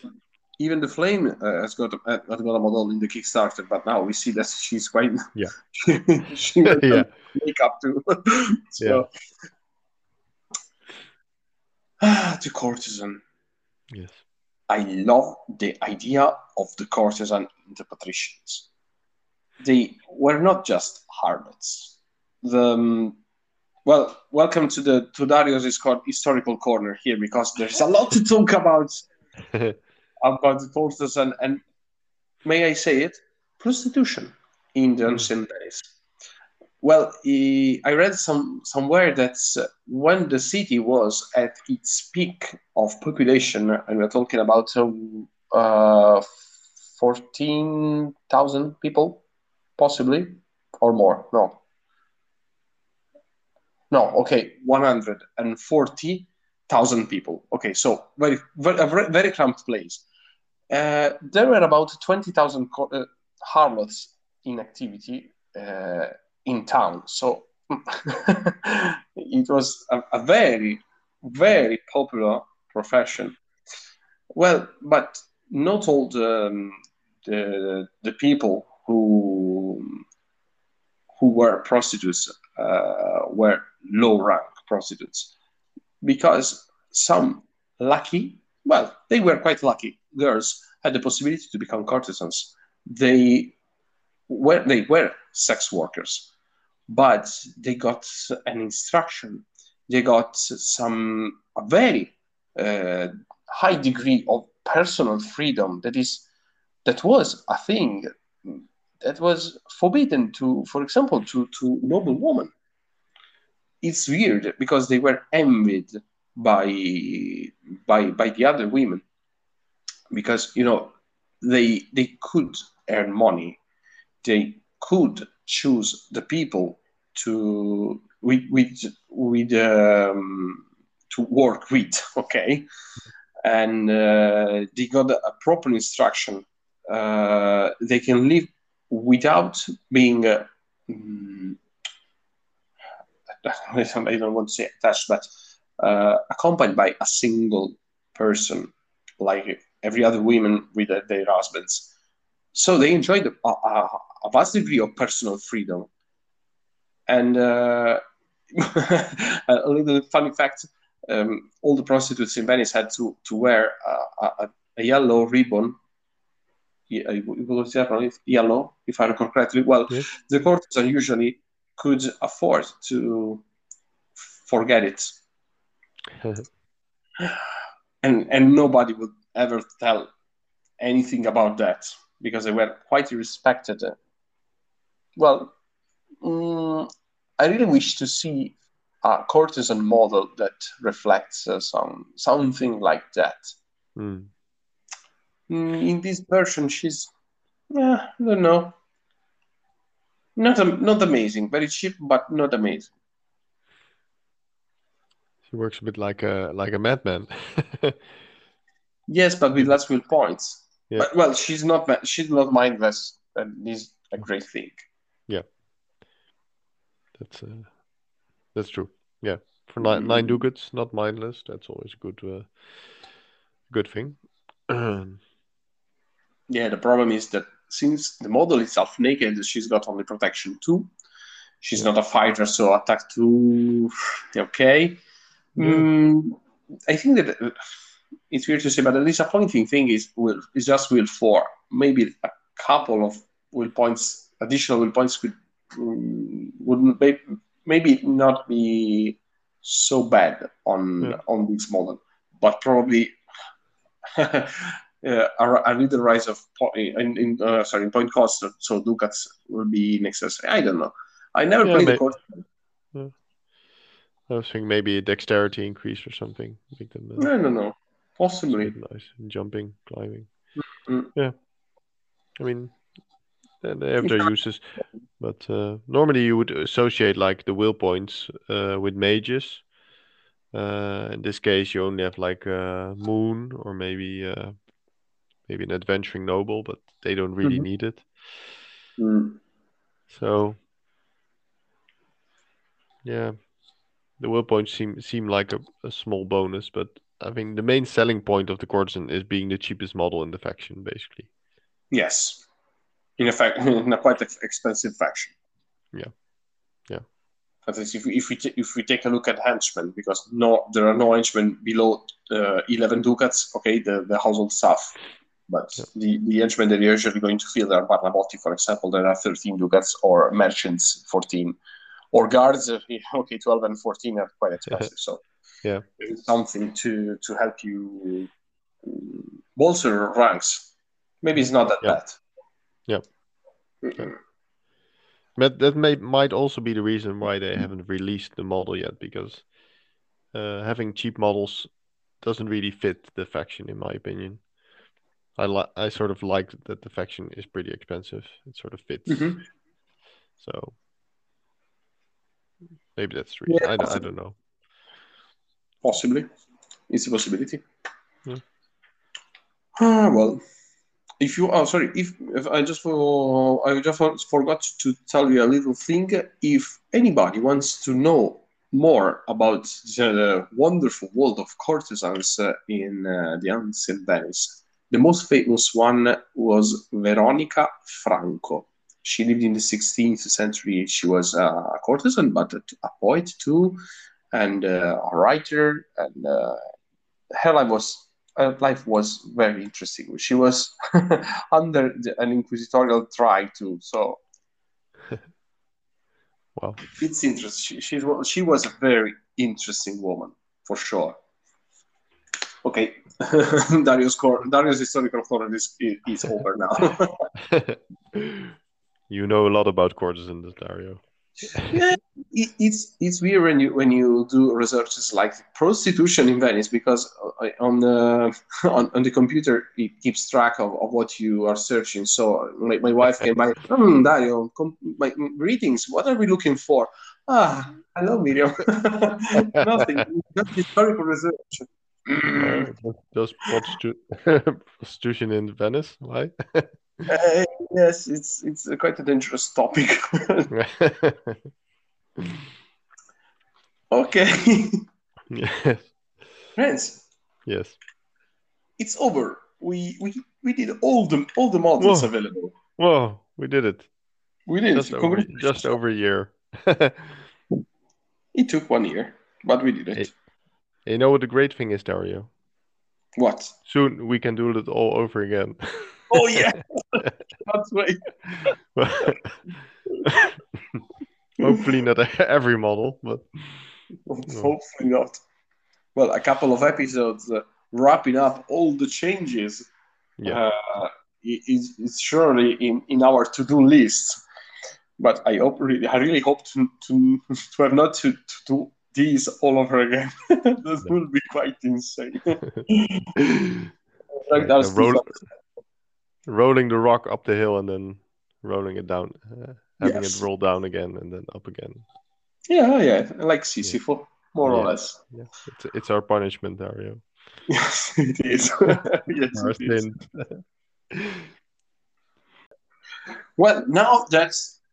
S1: Even the flame uh, has got a, uh, has got a model in the Kickstarter, but now we see that she's quite
S2: Yeah. [laughs]
S1: she went [laughs]
S2: yeah.
S1: makeup too. [laughs] so, Ah, [sighs] the courtesan.
S2: Yes.
S1: I love the idea of the courtesan the patricians. They were not just harlots. The um, well, welcome to the to Dario's historical corner here because there's a lot to talk about about the courtesan and and may I say it, prostitution in the ancient days. Well, I read some somewhere that uh, when the city was at its peak of population, and we're talking about uh, uh, fourteen thousand people, possibly or more. No, no. Okay, one hundred and forty thousand people. Okay, so very, very, very cramped place. Uh, there were about 20,000 co- uh, harlots in activity uh, in town. So [laughs] it was a, a very, very popular profession. Well, but not all the, um, the, the people who, who were prostitutes uh, were low rank prostitutes because some lucky, well, they were quite lucky girls had the possibility to become courtesans. They were they were sex workers, but they got an instruction. They got some a very uh, high degree of personal freedom. That is, that was a thing that was forbidden to, for example, to to noble women. It's weird because they were envied by by by the other women. Because you know they they could earn money. They could choose the people to with with with um, to work with [laughs] okay? And uh, they got a proper instruction. Uh, they can live without being uh, mm, [laughs] I don't want to say attached but uh, accompanied by a single person like every other woman with uh, their husbands. So they enjoyed a, a, a vast degree of personal freedom. And uh, [laughs] a little funny fact um, all the prostitutes in Venice had to, to wear a, a, a yellow ribbon. It was yellow, if I recall correctly. Well,
S2: Yes.
S1: the courtesan usually could afford to forget it [sighs] and and nobody would ever tell anything about that because they were quite respected. Well, mm, I really wish to see a courtesan model that reflects uh, some something like that.
S2: Hmm.
S1: Mm, in this version, she's yeah, I don't know. Not not amazing, very cheap, but not amazing.
S2: She works a bit like a like a madman.
S1: yes, but with less will points.
S2: Yeah.
S1: But, well, she's not she's not mindless, and is a great thing.
S2: Yeah, that's uh, that's true. Yeah, for nine nine ducats, not mindless. That's always a good uh, good thing. [clears throat]
S1: yeah, the problem is that since the model itself naked, she's got only protection two. She's not a fighter, so attack two, [sighs] okay. Yeah. Mm, I think that uh, it's weird to say, but the disappointing thing is will is just will four. Maybe a couple of will points, additional will points could um, would maybe, maybe not be so bad on yeah. on this model, but probably [laughs] uh, a, a little rise of point in, in uh, sorry in point cost. So ducats will be necessary. I don't know. I never yeah, played the course.
S2: Yeah. I was thinking maybe a dexterity increase or something. Make them,
S1: uh, no, no, no. Possibly.
S2: Nice. Jumping, climbing. Mm-hmm. Yeah. I mean, they have their uses, but uh, normally you would associate like the will points uh, with mages. Uh, in this case, you only have like a moon or maybe uh, maybe an adventuring noble, but they don't really mm-hmm. need it.
S1: Mm.
S2: So yeah, the will points seem seem like a, a small bonus, but I think the main selling point of the courtesan is being the cheapest model in the faction, basically.
S1: Yes, in a fact, [laughs] in a quite expensive faction.
S2: Yeah, yeah.
S1: At least if we if we, t- if we take a look at henchmen, because no, there are no henchmen below uh, eleven ducats. Okay, the the household staff. But yeah. the, the henchmen that you're usually going to field are Barnabotti, for example, that are 13 ducats, or merchants, 14 or guards, uh, [laughs] okay, 12 and 14 are quite expensive. So
S2: yeah,
S1: something to to help you um, bolster ranks. Maybe it's not that
S2: yeah.
S1: bad.
S2: Yeah. Mm-hmm. But that may might also be the reason why they haven't released the model yet, because uh, having cheap models doesn't really fit the faction, in my opinion. I like I sort of like that the faction is pretty expensive. It sort of fits.
S1: Mm-hmm.
S2: So Maybe that's true. Yeah, I, don't, I don't know.
S1: Possibly. It's a possibility.
S2: Yeah.
S1: Ah, well, if you oh sorry if, if I just for I just forgot to tell you a little thing. If anybody wants to know more about the wonderful world of courtesans uh, in uh, the ancient Venice, the most famous one was Veronica Franco she lived in the 16th century. She was a courtesan, but a, poet too, and uh, a writer. And uh, her life was her life was very interesting. She was [laughs] under the, an inquisitorial trial too, so. [laughs]
S2: wow,
S1: it's interesting. She, she, she was a very interesting woman for sure. Okay, [laughs] Dario's cor- Dario's historical corner is, is over now.
S2: You know a lot about courtesans, Dario.
S1: yeah, it, it's it's weird when you when you do researches like prostitution in Venice because uh, on the [laughs] on, on the computer it keeps track of, of what you are searching. So like my wife came by, [laughs] hmm, Dario, com- my greetings. What are we looking for? Ah, hello, Miriam. [laughs] Nothing, just historical research.
S2: Just prostitution in Venice, why?
S1: Uh, [laughs] yes, it's it's quite a dangerous topic. [laughs] okay.
S2: Yes.
S1: Friends.
S2: Yes.
S1: It's over. We we we did all the all the models
S2: Whoa.
S1: available.
S2: Whoa, we did it.
S1: We did
S2: just
S1: it.
S2: Over, just over a year. [laughs]
S1: it took one year, but we did it.
S2: You know what the great thing is, Dario?
S1: What?
S2: Soon we can do it all over again.
S1: Oh yeah, that's me. [laughs]
S2: Hopefully not [laughs] every model, but
S1: hopefully not. Well, a couple of episodes uh, wrapping up all the changes.
S2: Yeah,
S1: uh, is, is surely in, in our to do list. But I hope really, I really hope to to, [laughs] to have not to, to do these all over again. this will be quite insane. like
S2: roll, rolling the rock up the hill and then rolling it down, uh, having
S1: Yes.
S2: it roll down again and then up again.
S1: Yeah, yeah, like Sisyphus, more or less.
S2: Yeah, it's it's our punishment, Dario. [laughs]
S1: Yes, it is. [laughs] yes,
S2: Our
S1: it is. [laughs] Well, now that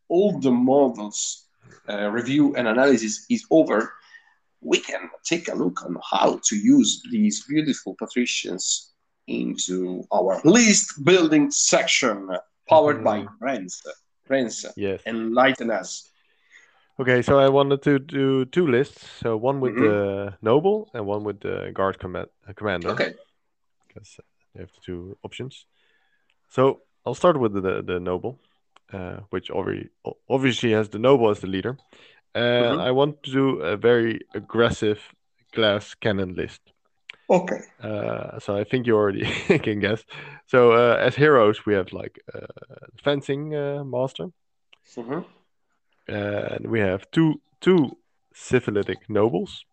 S1: all the models uh, review and analysis is over, we can take a look on how to use these beautiful patricians into our list building section, powered by Renz. Renz,
S2: Yes.
S1: enlighten us.
S2: Okay, so I wanted to do two lists. So one with
S1: Mhm.
S2: the noble and one with the guard command uh, commander.
S1: Okay.
S2: because you have two options. So I'll start with the the noble, uh, which already obviously has the noble as the leader. And
S1: Mhm.
S2: I want to do a very aggressive glass cannon list.
S1: Okay.
S2: Uh, so I think you already [laughs] can guess. So uh, as heroes, we have like uh, fencing uh, master,
S1: Mhm.
S2: and we have two two syphilitic nobles.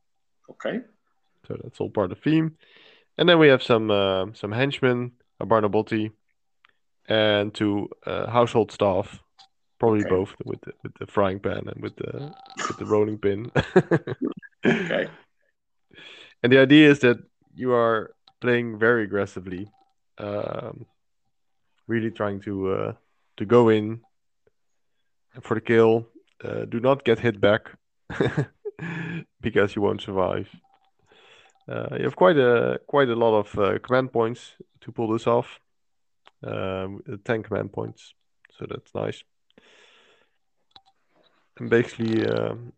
S1: Okay.
S2: So that's all part of the theme. And then we have some uh, some henchmen, a Barnabotti, and two uh, household staff, probably
S1: Okay.
S2: both with the, with the frying pan and with the with the rolling pin. [laughs]
S1: Okay.
S2: and the idea is that you are playing very aggressively, um, really trying to uh, to go in for the kill. Uh, do not get hit back [laughs] because you won't survive. Uh, you have quite a quite a lot of uh, command points to pull this off. Um, ten command points, so that's nice. And basically, um,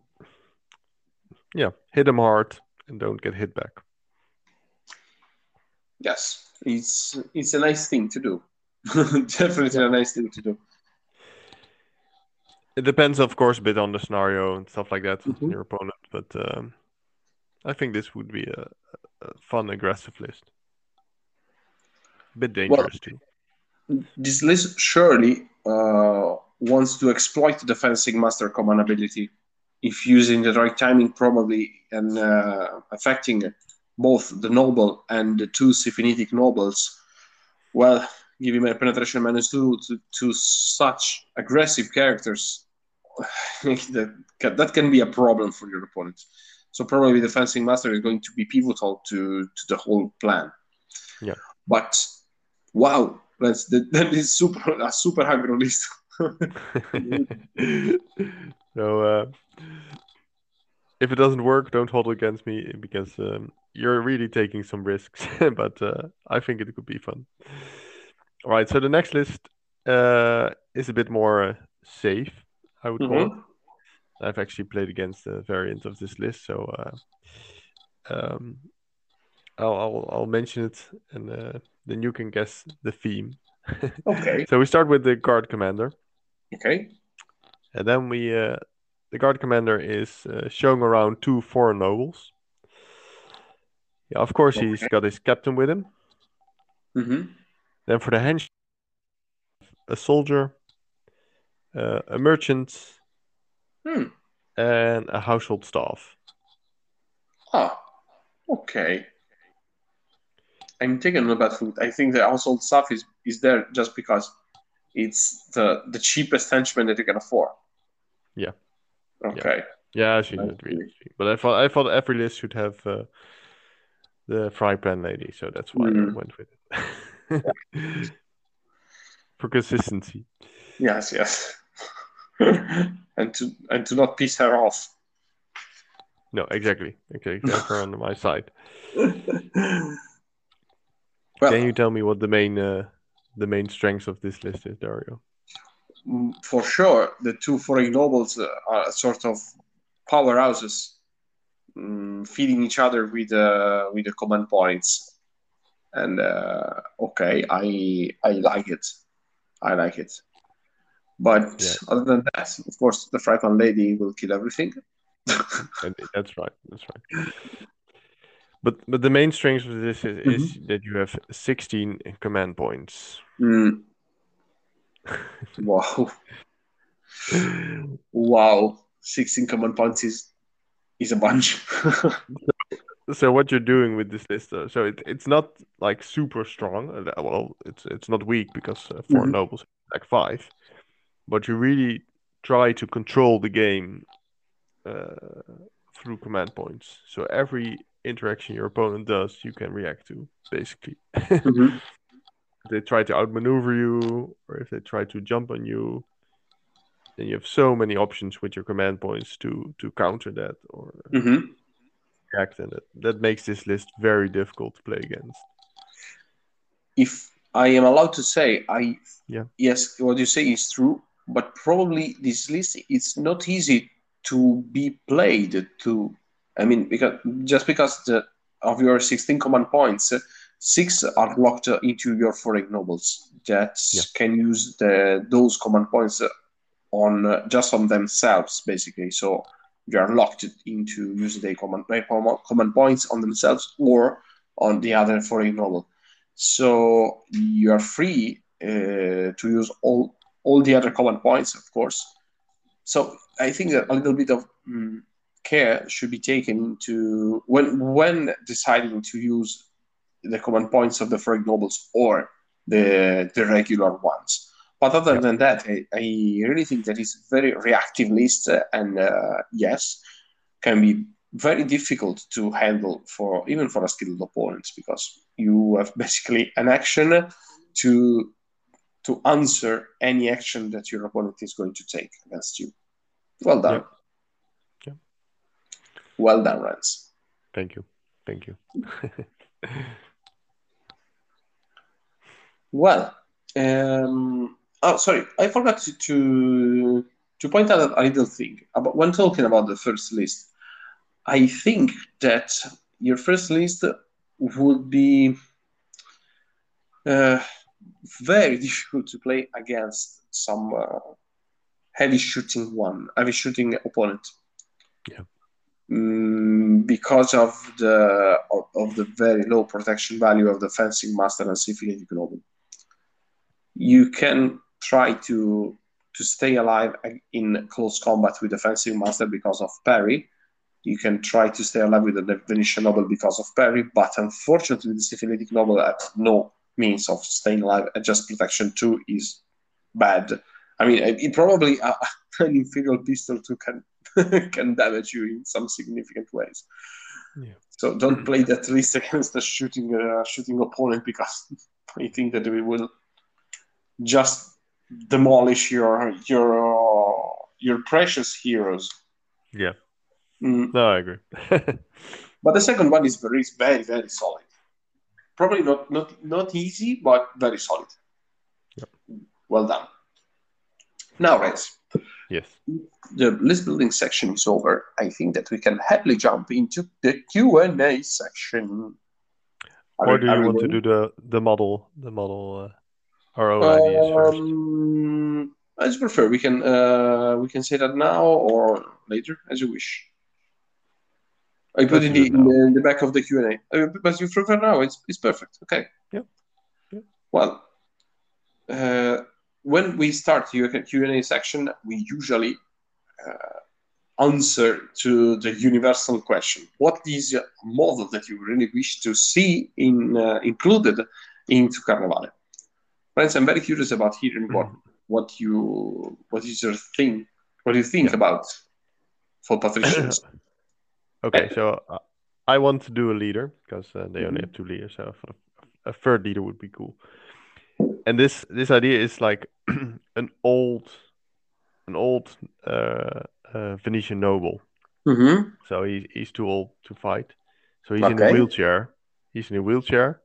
S2: yeah, hit them hard and don't get hit back.
S1: Yes, it's it's a nice thing to do. [laughs] Definitely a nice thing to do.
S2: It depends, of course, a bit on the scenario and stuff like that,
S1: Mhm.
S2: your opponent. But um, I think this would be a, a fun, aggressive list. A bit dangerous too.
S1: This list surely uh, wants to exploit the fencing master command ability. If using the right timing, probably and uh, affecting both the noble and the two syphilitic nobles, well, giving a penetration minus two to, to such aggressive characters, [sighs] that can, that can be a problem for your opponent. So probably the fencing master is going to be pivotal to, to the whole plan.
S2: Yeah.
S1: But wow, that's that, that is super a super aggro list. [laughs] [laughs]
S2: so uh, if it doesn't work, don't hold against me because um, you're really taking some risks. [laughs] but uh, I think it could be fun. All right, so the next list uh, is a bit more uh, safe, I would call it. I've actually played against the variant of this list, so uh, um, I'll, I'll I'll mention it, and uh, then you can guess the theme. [laughs]
S1: Okay.
S2: so we start with the guard commander.
S1: Okay.
S2: And then we, uh, the guard commander is uh, showing around two foreign nobles. Yeah, of course, he's got his captain with him.
S1: hmm
S2: Then for the hench, a soldier, uh, a merchant,
S1: Hmm.
S2: and a household staff.
S1: Ah. Okay. I'm taken on a bad foot. I think the household staff is is there just because it's the the cheapest henchman that you can afford.
S2: Yeah.
S1: Okay.
S2: Yeah, she's
S1: I
S2: not really. But I thought I thought every list should have uh, the fry pan lady, so that's why I
S1: Mhm.
S2: went with it. [laughs] for consistency.
S1: Yes. Yes. [laughs] and to and to not piss her off.
S2: No, exactly. Okay, exactly. Have her on my side. [laughs]
S1: well,
S2: Can you tell me what the main uh, the main strengths of this list is, Dario?
S1: Mm, for sure, the two foreign nobles uh, are sort of powerhouses, mm, feeding each other with uh, with the command points. And uh, okay, I I like it, I like it. But
S2: Yeah.
S1: other than that, of course, the Frypan Lady will kill everything. [laughs]
S2: That's right. That's right. But but the main strength of this is, is that you have 16 command points.
S1: Mm. Wow, wow, sixteen command points is is a bunch. [laughs]
S2: So what you're doing with this list, uh, so it, it's not like super strong. Well, it's it's not weak because uh, four
S1: Mhm.
S2: nobles like five, but you really try to control the game uh, through command points. So every interaction your opponent does, you can react to, basically. [laughs]
S1: Mm-hmm.
S2: They try to outmaneuver you, or if they try to jump on you, then you have so many options with your command points to to counter that or
S1: Mm-hmm.
S2: react, and that, that makes this list very difficult to play against.
S1: If I am allowed to say, I
S2: Yeah.
S1: yes, what you say is true, but probably this list it's not easy to be played. To I mean, because just because the of your 16 command points, uh, six are locked into your foreign nobles that
S2: Yeah.
S1: can use the those command points on uh, just on themselves, basically. So they are locked into using the command command points on themselves or on the other foreign noble. So you are free uh, to use all all the other command points, of course. So I think that a little bit of mm, care should be taken into when when deciding to use the common points of the foreign nobles or the the regular ones. But other
S2: Yeah.
S1: than that, I, I really think that it's a very reactive list, uh, and uh, yes, can be very difficult to handle for even for a skilled opponent because you have basically an action to to answer any action that your opponent is going to take against you. Well done.
S2: Yeah. Yeah.
S1: Well done, Rance.
S2: Thank you, thank you. [laughs]
S1: Well, um, oh, sorry, I forgot to, to to point out a little thing about when talking about the first list. I think that your first list would be uh, very [laughs] difficult to play against some uh, heavy shooting one, heavy shooting opponent.
S2: Yeah.
S1: Mm, because of the of, of the very low protection value of the fencing master and syphilitic noble you can try to to stay alive in close combat with the fencing master because of parry. You can try to stay alive with the Venetian noble because of parry, but unfortunately, the syphilitic noble has no means of staying alive. And just protection two is bad. I mean, it probably uh, [laughs] an inferior pistol two can [laughs] can damage you in some significant ways.
S2: Yeah.
S1: So don't [clears throat] play that list against a shooting uh, shooting opponent because [laughs] I think that we will just demolish your your your precious heroes.
S2: Yeah.
S1: Mm.
S2: No, I agree. [laughs]
S1: But the second one is very very very solid. Probably not not not easy, but very solid. Well done. Now, Rez,
S2: yes.
S1: the list building section is over. I think that we can happily jump into the Q and A section. Are
S2: Or do you want to do the the model the model uh, own ideas first?
S1: Um, as you prefer. We can uh, we can say that now or later, as you wish. I put in the,
S2: it
S1: in the, back of the Q and A. Uh, but you prefer now? It's it's perfect. Okay.
S2: Yep. Yep.
S1: Well, uh, when we start the Q and A section, we usually uh, answer to the universal question: What is a model that you really wish to see in uh, included into Carnevale? Friends, I'm very curious about hearing what what you what is your thing, what you think
S2: Yeah.
S1: about for patricians? [laughs]
S2: Okay, so uh, I want to do a leader because uh, they only
S1: Mhm.
S2: have two leaders. So a, third leader would be cool. And this this idea is like [clears throat] an old an old uh, uh, Venetian noble.
S1: mm-hmm.
S2: So he, he's too old to fight. So he's in a wheelchair. He's in a wheelchair.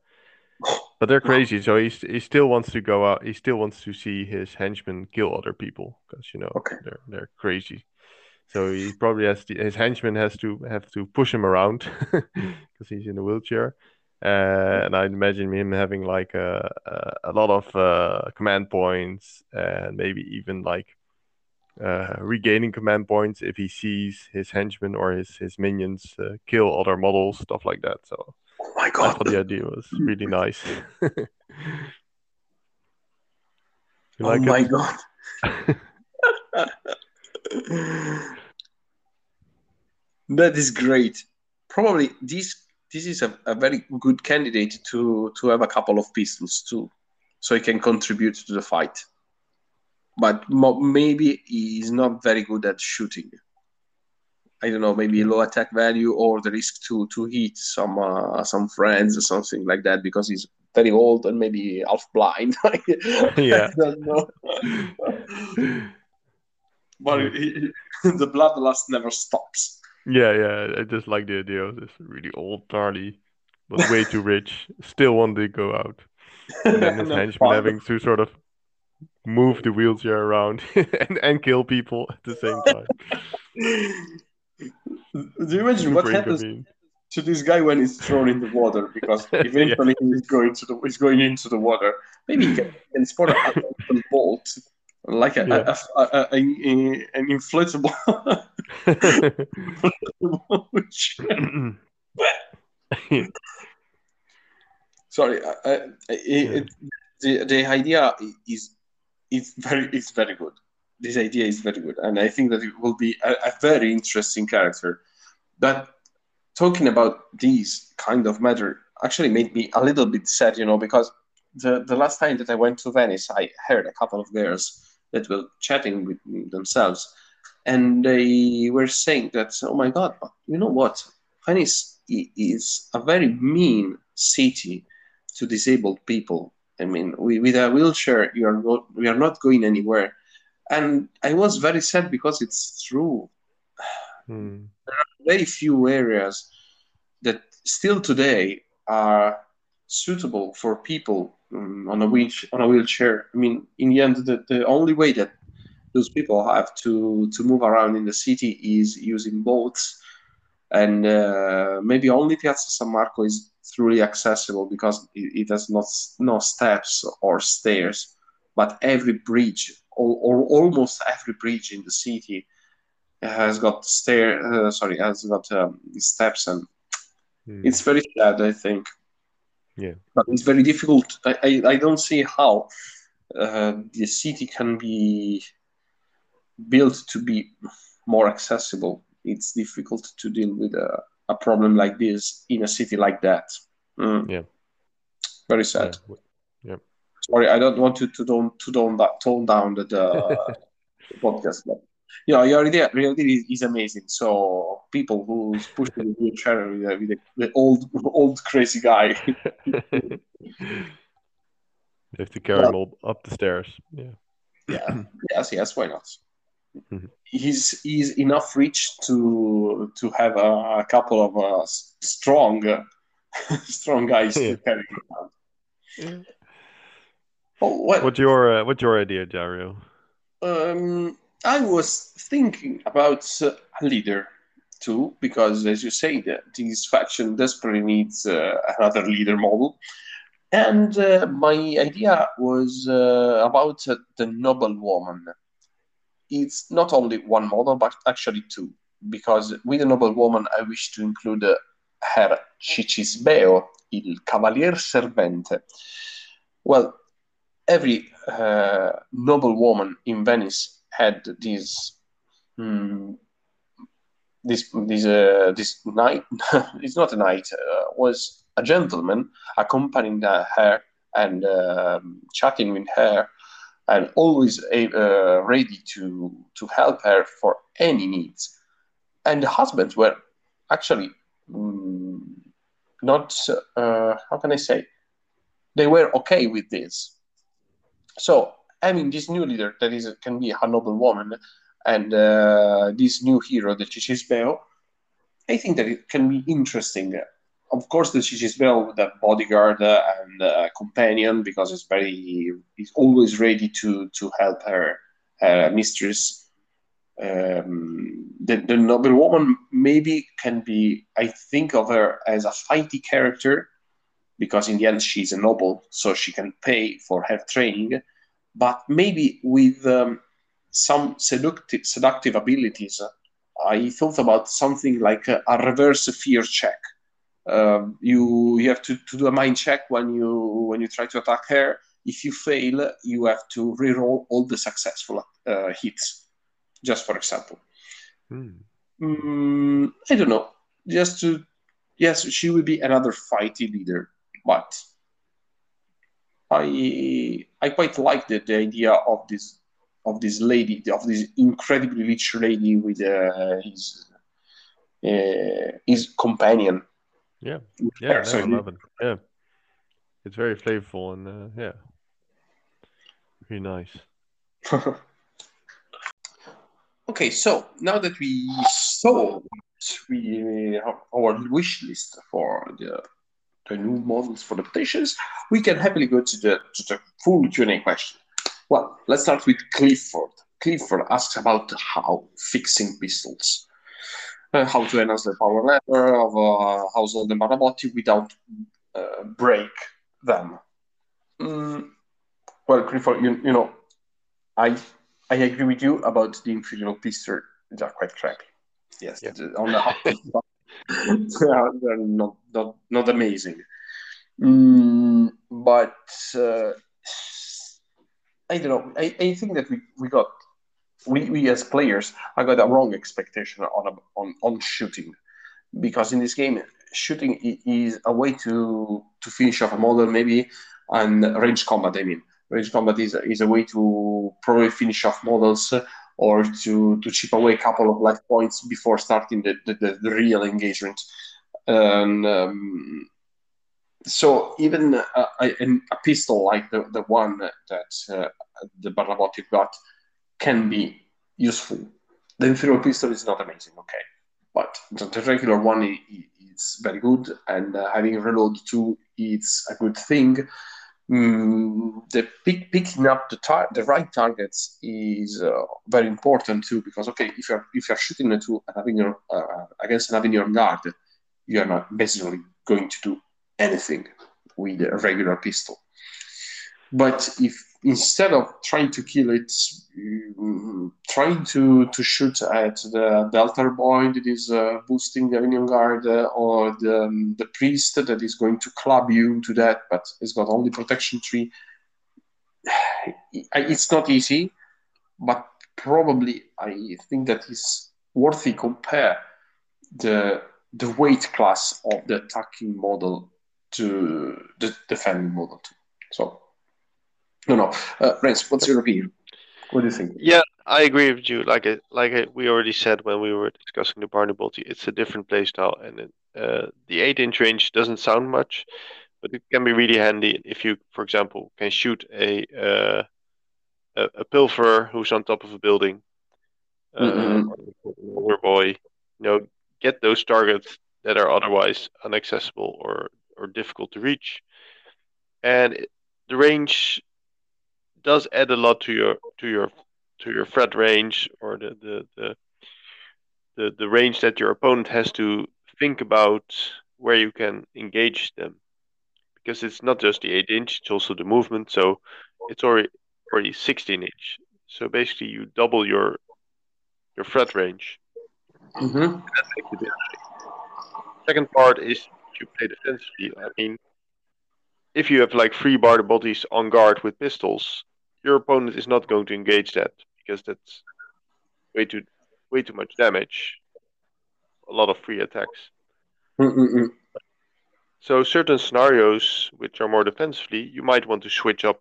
S2: But they're crazy. So he's, he still wants to go out. He still wants to see his henchmen kill other people because you know
S1: Okay.
S2: they're they're crazy. So he probably has to, his henchman has to have to push him around [laughs] because he's in a wheelchair. Uh, and I imagine him having like a a, a lot of uh, command points and maybe even like uh, regaining command points if he sees his henchmen or his his minions uh, kill other models, stuff like that. So
S1: My
S2: I
S1: god!
S2: thought the idea was really nice. [laughs]
S1: oh
S2: like
S1: my
S2: it?
S1: god! [laughs] that is great. Probably this this is a, a very good candidate to to have a couple of pistols too, so he can contribute to the fight. but mo- maybe he's not very good at shooting. I don't know, maybe low attack value or the risk to to hit some uh, some friends or something like that because he's very old and maybe half blind. [laughs]
S2: Yeah.
S1: I [laughs] don't know. but he, [laughs] the bloodlust never stops.
S2: Yeah, yeah. I just like the idea of this really old Charlie, but way too rich, still wanted to go out. And then his
S1: No
S2: henchman having to sort of move the wheelchair around and, and kill people at the same time.
S1: Do you imagine what happens to this guy when he's thrown in the water? Because [laughs] eventually he's going to the he's going into the water. Maybe he can, can spot a, a [laughs] bolt, like a,
S2: Yeah.
S1: a, a, a, an inflatable. [laughs] Sorry, I, I, it, it, the the idea is is very is very good. This idea is very good, and I think that it will be a, a very interesting character. But talking about these kind of matter actually made me a little bit sad, you know, because the the last time that I went to Venice, I heard a couple of girls that were chatting with themselves, and they were saying that, oh my God, you know what? Venice is a very mean city to disabled people. I mean, we, with a wheelchair, you are not, we are not going anywhere. And I was very sad because it's true.
S2: Hmm.
S1: Very few areas that still today are suitable for people um, on a wheel, on a wheelchair. I mean, in the end, the, the only way that those people have to to move around in the city is using boats, and uh, maybe only Piazza San Marco is truly accessible because it, it has not no steps or stairs, but every bridge or, or almost every bridge in the city has got stair. Uh, sorry, has got um, steps, and
S2: Hmm.
S1: it's very sad. I think.
S2: Yeah.
S1: But it's very difficult. I, I, I don't see how uh, the city can be built to be more accessible. It's difficult to deal with a, a problem like this in a city like that. Mm.
S2: Yeah.
S1: Very sad.
S2: Yep.
S1: Sorry, I don't want to, to tone to tone that tone down the, the [laughs] podcast, but you know, your idea, idea is, is amazing. So people who's pushing the wheelchair with, the- with the, the old old crazy guy. [laughs]
S2: They have to carry
S1: Well-
S2: him all up the stairs. Yeah.
S1: Yeah, yes, yes, why not?
S2: Mhm.
S1: He's he's enough rich to to have a, a couple of uh, strong uh, [laughs] strong guys
S2: Yeah.
S1: to carry him around. Oh, well,
S2: What's your uh, what's your idea, Dario?
S1: um, I was thinking about uh, a leader too, because as you say, that this faction desperately needs uh, another leader model. And uh, my idea was uh, about uh, the noble woman. It's not only one model, but actually two, because with the noble woman, I wish to include uh, her Cicisbeo, il Cavalier Servente. Well, every uh, noble woman in Venice had this hmm, this this uh, this knight. [laughs] it's not a knight. Uh, was a gentleman accompanying her and um chatting with her, and always uh, ready to to help her for any needs. And the husbands were actually mm, not. Uh, how can I say? They were okay with this. So having this new leader that is can be a noble woman and uh, this new hero, the Cicisbeo, I think that it can be interesting. Of course, the Cicisbeo with a bodyguard uh, and a companion because it's very, he's always ready to to help her, her mistress. Um, the, the noble woman maybe can be, I think of her as a fighty character because in the end she's a noble, so she can pay for her training, but maybe with um, some seductive, seductive abilities. I thought about something like a, a reverse fear check. Um, you you have to, to do a mind check when you when you try to attack her. If you fail, you have to reroll all the successful uh, hits. Just for example,
S2: Hmm.
S1: mm, I don't know. Just to yes, she will be another fighty leader, but I I quite like the, the idea of this of this lady, of this incredibly rich lady with uh, his uh, his companion.
S4: Yeah, yeah, no, I love it. Yeah, it's very flavorful and uh, yeah, very nice. [laughs]
S1: okay, so now that we saw we our wish list for the the new models for the petitions, we can happily go to the to the full Q and A question. Well, let's start with Clifford. Clifford asks about how fixing pistols, uh, how to enhance the power level of a household and Barnabotti without uh, break them. Mm, well, Clifford, you, you know, I I agree with you about the Imperial pistol. They are quite crappy. Yes,
S4: Yeah.
S1: on the they [laughs] are they're not, not not amazing. Mm, but uh, I don't know. I, I think that we, we got we, we as players I got a wrong expectation on a, on on shooting because in this game shooting is a way to to finish off a model maybe and range combat. I mean range combat is is a way to probably finish off models or to to chip away a couple of life points before starting the the, the, real engagement. And um, so even a, a, a pistol like the, the one that uh, the Barnabotti got can be useful. The Imperial pistol is not amazing, okay, but the, regular one is very good, and uh, having reload two it's a good thing. Mm, the pick, picking up the tar- the right targets is uh, very important too because okay if you're if you're shooting and having your uh, against having your guard you are not basically going to do anything with a regular pistol. But if instead of trying to kill it mm, trying to to shoot at the, altar boy that is uh, boosting the Avignon guard uh, or the, um, the priest that is going to club you to that but it's got only protection tree [sighs] it's not easy but probably i think that is worthy compare the the weight class of the attacking model to the defending model too. so no no uh, Renz, what's your opinion what do you think
S2: Yeah, I agree with you. Like it, like it, we already said when we were discussing the Barnabotti, it's a different playstyle, and it, uh, the eight-inch range doesn't sound much, but it can be really handy if you, for example, can shoot a uh, a, a pilferer who's on top of a building, uh,
S1: Mhm.
S2: or boy, you know, get those targets that are otherwise inaccessible or or difficult to reach, and it, the range does add a lot to your to your to your threat range or the the, the the the range that your opponent has to think about where you can engage them because it's not just the 8 inch it's also the movement so it's already already 16 inch so basically you double your your threat range
S1: Mhm.
S2: that makes it interesting. second part is you play defensively i mean if you have like three Barnabotti on guard with pistols your opponent is not going to engage that because that's way too way too much damage. A lot of free attacks.
S1: Mm-mm-mm.
S2: So certain scenarios which are more defensively, you might want to switch up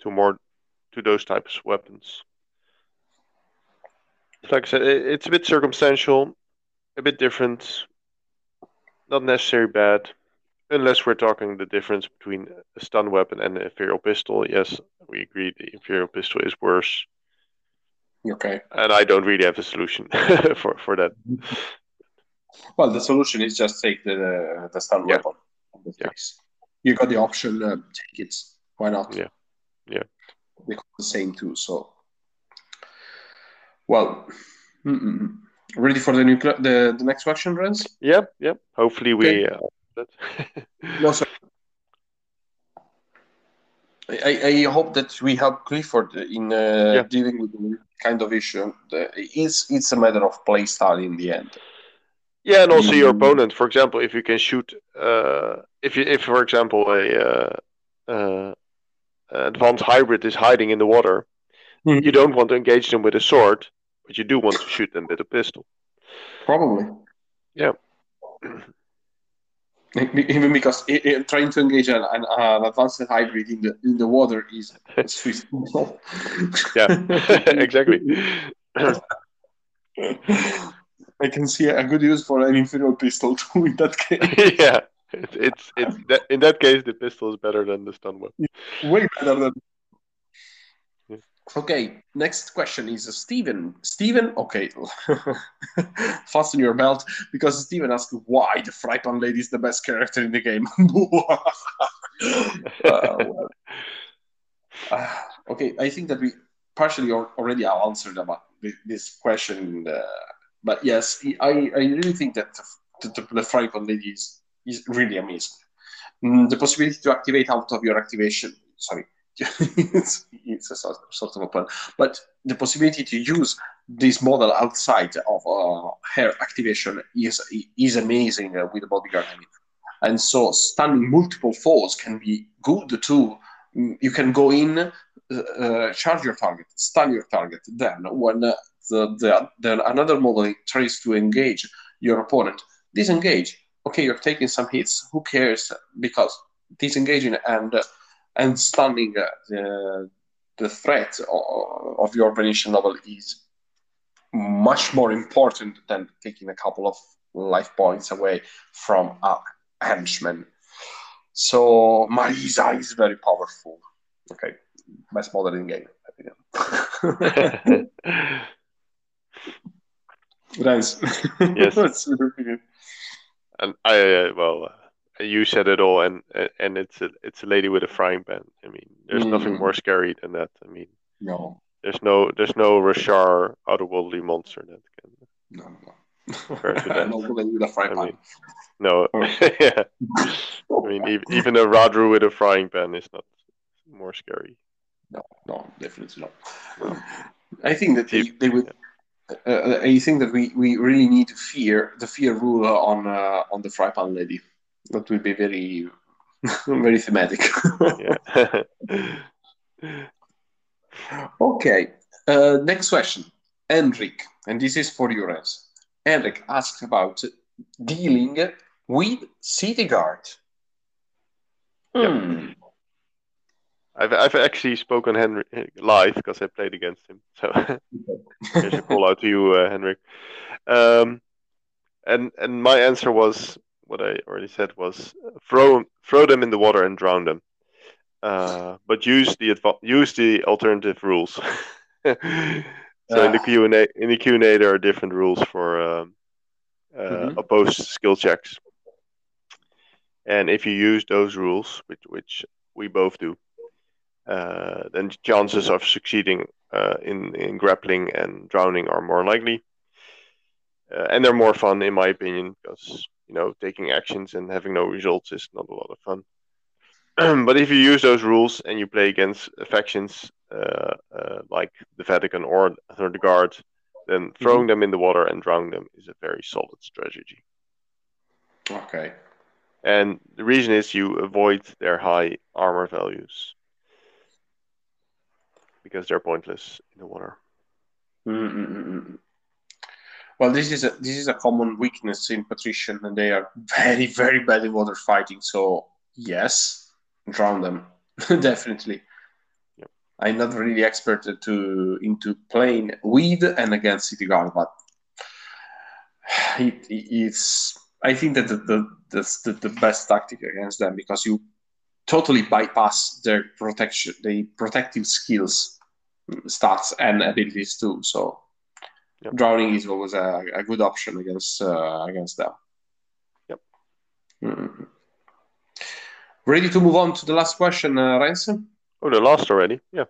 S2: to more to those types of weapons. Like I said, it's a bit circumstantial, a bit different, not necessarily bad, unless we're talking the difference between a stun weapon and an Imperial pistol. Yes, we agree the Imperial pistol is worse,
S1: Okay.
S2: and I don't really have a solution [laughs] for for that.
S1: Well, the solution is just take the the stun
S2: Yeah.
S1: weapon. this
S2: Yeah.
S1: You got the option. Uh, take it. Why not?
S2: Yeah. Yeah.
S1: They cost the same too. So, well, mm-mm. ready for the new cl- the the next question, Renz?
S2: Yep. Yep. Hopefully we. Uh, that. [laughs]
S1: No, sir. I, I I hope that we help Clifford in uh,
S2: Yeah.
S1: dealing with the kind of issue. It's it's a matter of play style in the end.
S2: Yeah, and also your
S1: Mm.
S2: opponent. For example, if you can shoot, uh, if you, if for example a uh, uh, advanced hybrid is hiding in the water,
S1: Mhm.
S2: you don't want to engage them with a sword, but you do want to shoot them with a pistol.
S1: Probably.
S2: Yeah. [clears throat]
S1: Even because i- i- trying to engage an, an, an advanced hybrid in the in the water is Swiss. [laughs]
S2: Yeah, [laughs] exactly. [laughs]
S1: I can see a good use for an inferior pistol too in that case.
S2: yeah, it's it's, it's that, in that case the pistol is better than the stun weapon.
S1: Way better than. Okay, next question is Stephen. Steven, okay, [laughs] fasten your belt because Stephen asked why the Frypan Lady is the best character in the game. [laughs] Uh, well, uh, okay, I think that we partially al- already answered about this question, uh, but yes, I, I really think that the, the, the Frypan Lady is, is really amazing. Mm, the possibility to activate out of your activation, sorry, it's, [laughs] it's a sort, sort of a pun, but the possibility to use this model outside of uh, her activation is is amazing uh, with the bodyguard. I mean. And so stunning multiple foes can be good too. Mm, You can go in, uh, uh, charge your target, stun your target. Then when uh, the, the, the another model tries to engage your opponent, disengage. Okay, you're taking some hits. Who cares? Because disengaging and uh, and stunning uh, the the threat of, your Venetian noble is much more important than taking a couple of life points away from a henchman. So Marisa is very powerful. Okay, best model in game. [laughs] Rens.
S2: Yes. [laughs]
S1: What's your opinion?
S2: and I uh, well, you said it all, and and it's a it's a lady with a frying pan. I mean, there's nothing
S1: Mm.
S2: more scary than that. I mean,
S1: No,
S2: there's no there's no Rashaar otherworldly monster that can.
S1: no, no.
S2: Fair to that.
S1: no bullet [laughs] with a fry
S2: I mean, No,
S1: Oh. [laughs]
S2: yeah. I mean, even, even a Radru with a frying pan is not more scary.
S1: No, no, definitely not.
S2: No.
S1: I think that they, they would. Uh, I think that we, we really need to fear the fear rule on uh, on the Frypan Lady. That would be very [laughs] very thematic. [laughs] Okay. Uh, next question, Enric, and this is for you, Rens. Enric asked about dealing with city guard. Hmm.
S2: I've I've actually spoken Henry live because I played against him. So [laughs] here's a call out to you, uh, Henrik. Um, and and my answer was what I already said was throw throw them in the water and drown them. Uh, but use the use the alternative rules. [laughs] so in the
S1: Ah.
S2: Q and A in the Q and A there are different rules for um, uh,
S1: Mhm.
S2: opposed skill checks. And if you use those rules, which which we both do, uh, then chances of succeeding uh, in in grappling and drowning are more likely. Uh, and they're more fun, in my opinion, because you know taking actions and having no results is not a lot of fun. [clears throat] but if you use those rules and you play against factions uh, uh, like the Vatican or, or the Guard, then throwing them in the water and drowning them is a very solid strategy.
S1: Okay.
S2: And the reason is you avoid their high armor values because they're pointless in the water.
S1: Mm-mm-mm. Well, this is a this is a common weakness in patrician, and they are very very bad in water fighting. So yes, drown them [laughs] definitely.
S2: Yep.
S1: I'm not really expert to into playing with and against city guard, but it, it's I think that the, the that's the, the best tactic against them because you totally bypass their protection, the protective skills, mm, stats, and abilities too. So
S2: Yep.
S1: drowning is always a, a good option against uh, against them.
S2: Yep.
S1: Mm. Ready to move on to the last question, uh, Ransom?
S2: Oh, the last already? Yeah.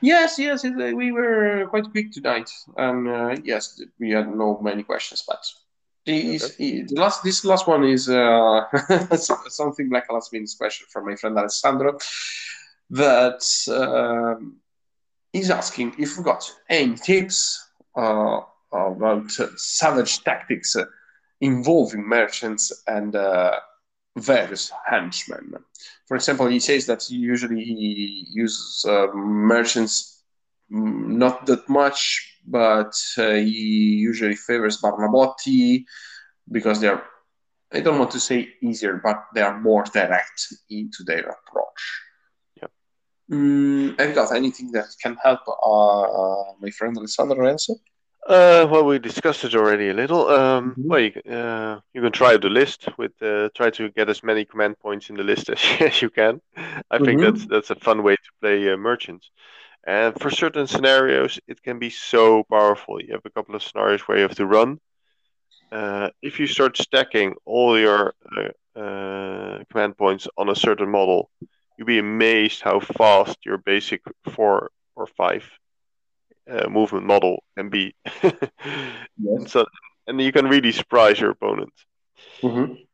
S1: Yes, yes, it, uh, we were quite quick tonight. Um, uh, yes, we had no many questions, but the, the last this last one is uh, [laughs] something like a last minute question from my friend Alessandro that um, is asking if we got any tips about uh, savage tactics uh, involving merchants and uh, various henchmen. For example, he says that usually he uses uh, merchants mm, not that much, but uh, he usually favors Barnabotti because they're I don't want to say easier, but they are more direct into their approach. Mm, have got anything that can help uh, my friend Alessandro answer?
S2: Uh, well, we discussed it already a little. Um,
S1: Mhm.
S2: Well, you, uh, you can try the list with uh, try to get as many command points in the list [laughs] as, as you can. I think
S1: Mhm.
S2: that's that's a fun way to play uh, merchants. And for certain scenarios, it can be so powerful. You have a couple of scenarios where you have to run. Uh, if you start stacking all your uh, uh, command points on a certain model, you'll be amazed how fast your basic four or five uh, movement model can be. [laughs] and, so, and you can really surprise your opponent.
S1: Mhm.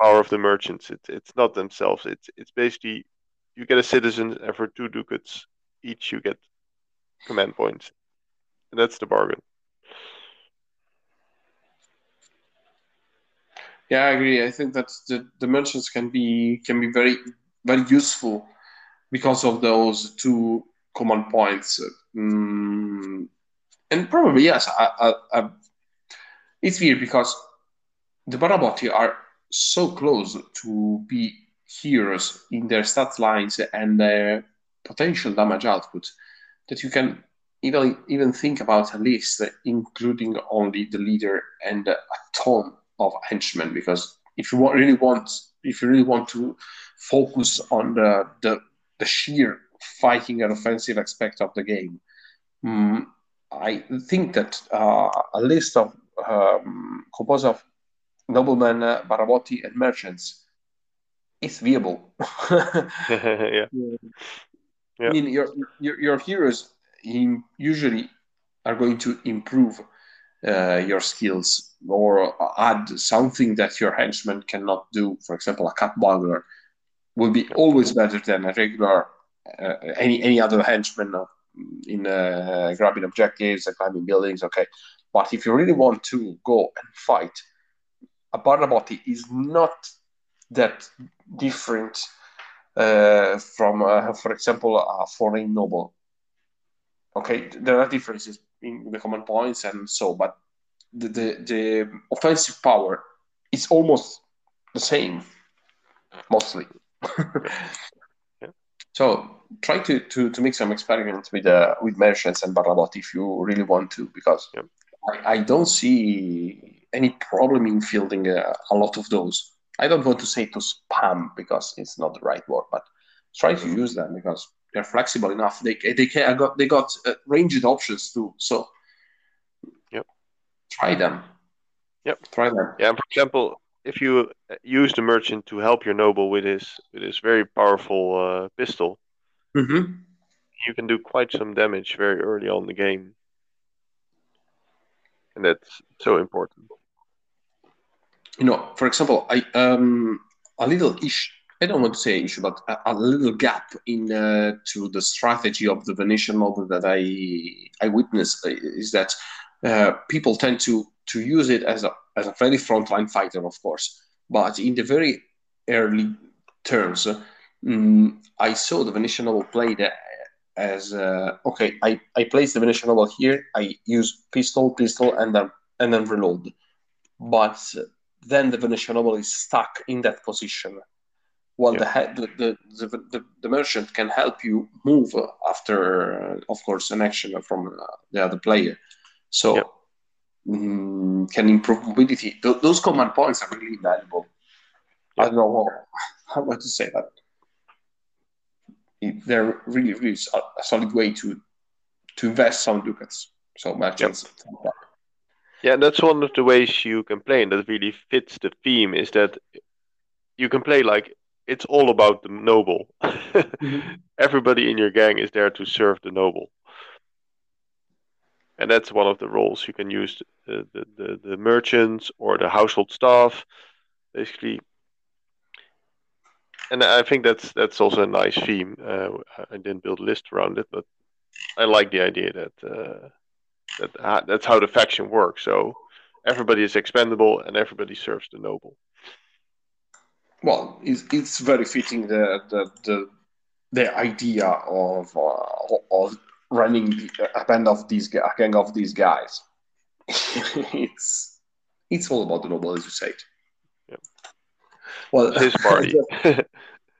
S2: Power of the merchants. It's it's not themselves. It's it's basically you get a citizen, and for two ducats each, you get command points. And that's the bargain.
S1: Yeah, I agree. I think that the merchants can be can be very very useful because of those two command points. Mm, and probably yes, I, I, I, it's weird because the Barnabotti are so close to be heroes in their stat lines and their potential damage output that you can even even think about a list including only the leader and a ton of henchmen because if you want, really want if you really want to focus on the the, the sheer fighting and offensive aspect of the game mm, i think that uh, a list of um, composed of noblemen uh, Barnabotti and merchants is viable [laughs] [laughs]
S2: yeah.
S1: I mean, your, your your heroes in, usually are going to improve uh, your skills or add something that your henchman cannot do. For example, a cut bugler will be always better than a regular uh, any any other henchman in uh, grabbing objectives and climbing buildings. Okay, but if you really want to go and fight, a Barnabotti is not that different uh, from, uh, for example, a foreign noble. Okay, there are differences in the command points and so, but the, the, the offensive power is almost the same, mostly.
S2: Yeah. [laughs]
S1: So try to, to, to make some experiments with uh, with merchants and Barabot if you really want to, because
S2: Yeah.
S1: I, I don't see any problem in fielding uh, a lot of those. I don't want to say to spam because it's not the right word, but try to use them because they're flexible enough. They they can, I got they got uh, ranged options too. So
S2: Yep.
S1: try them.
S2: Yep.
S1: Try them.
S2: Yeah, for example, if you uh, use the merchant to help your noble with his with his very powerful uh, pistol,
S1: Mm-hmm.
S2: you can do quite some damage very early on in the game, and that's so important.
S1: You know, for example, I um a little issue. I don't want to say issue, but a, a little gap in uh, to the strategy of the Venetian model that I I witnessed is that uh, people tend to to use it as a as a very frontline fighter, of course, but in the very early terms, mm, I saw the Venetian noble played uh, as uh, okay. I I place the Venetian noble here. I use pistol, pistol, and then and then reload, but then the Venetian noble is stuck in that position. While the, the, the, the, the, the merchant can help you move after, of course, an action from uh, the other player. So,
S2: Yeah.
S1: Mm, can improve mobility. Th- those command points are really valuable. I don't know how, how to say that. It- They're really, really so- a solid way to to invest some ducats. So merchants.
S2: Yeah, that's one of the ways you can play, and that really fits the theme. Is that you can play like it's all about the noble. [laughs] Everybody in your gang is there to serve the noble, and that's one of the roles you can use the the, the, the merchants or the household staff, basically. And I think that's that's also a nice theme. Uh, I didn't build a list around it, but I like the idea that uh, that uh, that's how the faction works. So everybody is expendable and everybody serves the noble.
S1: Well, it's, it's very fitting the the the, the idea of uh, of running a band of these gang of these guys. [laughs] it's it's all about the noble, as you said.
S5: Yep.
S1: Well, [laughs]
S5: It's party. [laughs]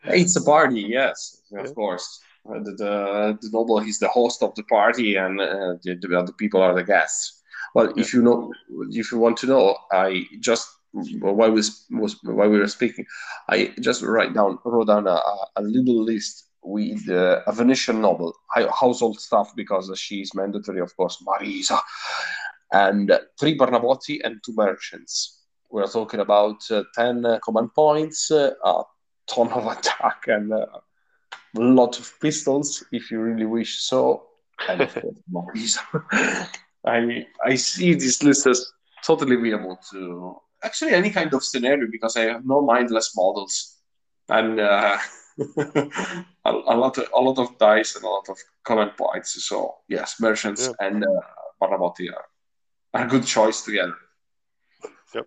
S1: It's a party, yes, of
S5: Yeah.
S1: course. Uh, the, the the noble he's the host of the party, and uh, the, the other people are the guests. Well, if you know, if you want to know, I just while we was, while we were speaking, I just write down wrote down a- a little list with uh, a Venetian noble, household staff because she is mandatory, of course, Marisa, and three Barnabotti and two merchants. We're talking about uh, ten uh, command points, uh, a ton of [laughs] attack, and a lot of pistols if you really wish so. And of course, [laughs] Marisa. I I see this list as totally viable to actually any kind of scenario because I have no mindless models and uh, [laughs] a, a lot of a lot of dice and a lot of command points. So yes, merchants
S5: Yeah.
S1: and uh, Barnabotti are, are a good choice together.
S5: Yep.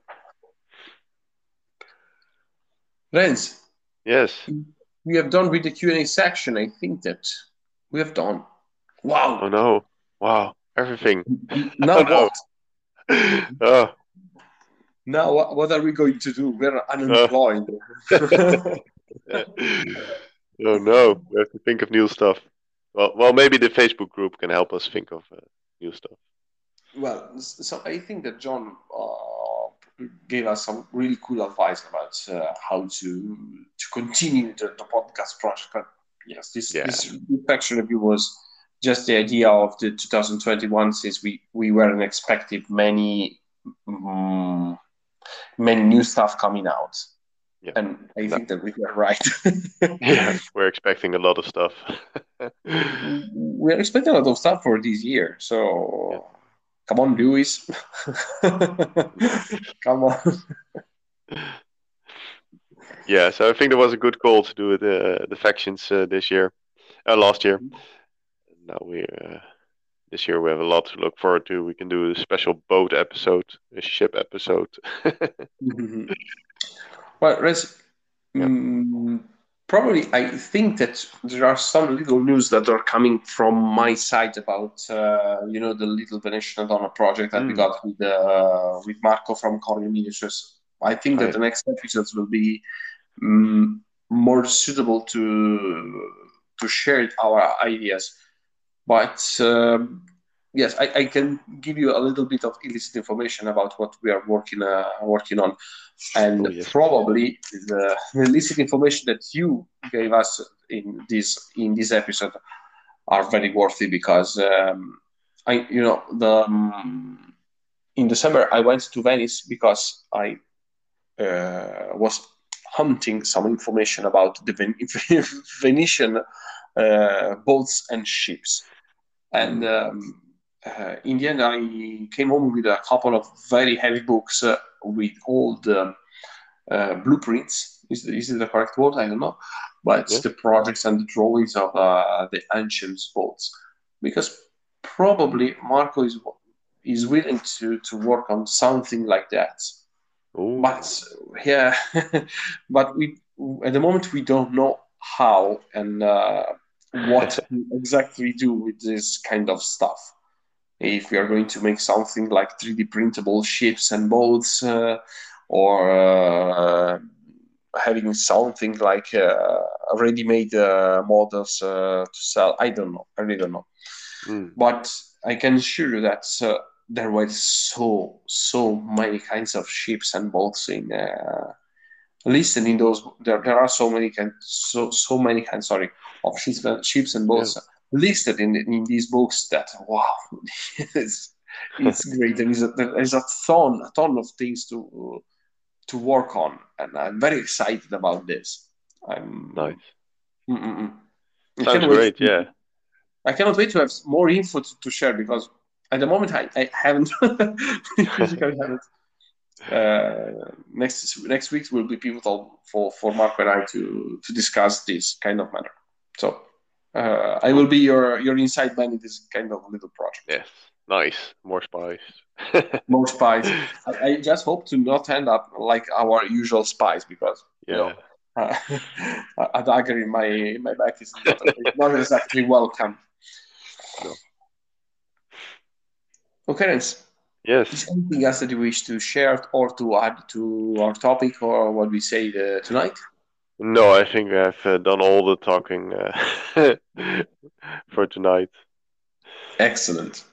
S1: Renz,
S5: yes.
S1: we have done with the Q and A section. I think that we have done. Wow.
S5: Oh no. Wow. Everything. [laughs]
S1: Now [laughs]
S5: Oh, no.
S1: what?
S5: oh.
S1: Now what, what are we going to do? We're unemployed. [laughs]
S5: oh no. We have to think of new stuff. Well, well, maybe the Facebook group can help us think of uh, new stuff.
S1: Well, so I think that John uh, gave us some really cool advice about uh, how to to continue the, the podcast project. But yes, this
S5: Yeah.
S1: this faction review was just the idea of the 2021, since we we weren't expecting many mm, many new stuff coming out,
S5: Yeah.
S1: and I think that we were right. [laughs]
S5: Yeah, we're expecting a lot of stuff. [laughs]
S1: we're expecting a lot of stuff for this year. So come on, Lewis. [laughs] come on.
S5: yeah, so I think there was a good call to do it, uh, the factions uh, this year, uh, last year. Now we uh, this year we have a lot to look forward to. We can do a special boat episode, a ship episode.
S1: Well, Rez,
S5: Yeah.
S1: mm, probably I think that there are some little news that are coming from my side about uh, you know the little Venetian Donna project that we
S5: Mm.
S1: got with uh, with Marco from Cornell Miniatures. I think that
S5: Right.
S1: the next episodes will be mm, more suitable to to share our ideas. But um, yes, I, I can give you a little bit of illicit information about what we are working uh, working on, and
S5: Oh, yes.
S1: probably the illicit information that you gave us in this in this episode are very worthy because um, I you know the um, in December I went to Venice because I uh, was hunting some information about the Ven- [laughs] Venetian uh, boats and ships. And um, uh, in the end, I came home with a couple of very heavy books uh, with all the uh, blueprints. Is, is it the correct word? I don't know. But
S5: Yeah.
S1: the projects and the drawings of uh, the ancient boats. Because probably Marco is is willing to, to work on something like that
S5: Ooh.
S1: but yeah [laughs] but we at the moment we don't know how and uh, what [laughs] exactly do with this kind of stuff if we are going to make something like 3d printable ships and boats uh, or uh, having something like uh, ready-made uh, models uh, to sell i don't know i really don't know
S5: Mm.
S1: but I can assure you that uh, there were so so many kinds of ships and boats in uh, listed in those. There, there are so many kind so so many kinds sorry of ships and ships and boats listed in in these books. That wow, [laughs] it's it's great. There is a, there is a ton a ton of things to to work on, and I'm very excited about this. I'm
S5: Nice.
S1: Mm-mm-mm. I
S5: Sounds
S1: can't wait
S5: great. Yeah.
S1: I cannot wait to have more info to, to share because at the moment I, I haven't [laughs] physically haven't. Uh, next next week will be pivotal for, for Marco and I to to discuss this kind of matter. So uh, I will be your your inside man in this kind of little project.
S5: Yes. Nice. More spice. [laughs]
S1: More spies. I, I just hope to not end up like our usual spies because you
S5: yeah.
S1: know, uh, [laughs] a dagger in my in my back is not, not exactly welcome.
S5: No.
S1: Okay, Renz. Is
S5: Yes.
S1: anything else that you wish to share or to add to our topic or what we say uh, tonight?
S5: No, I think I've uh, done all the talking uh, [laughs] for tonight.
S1: Excellent.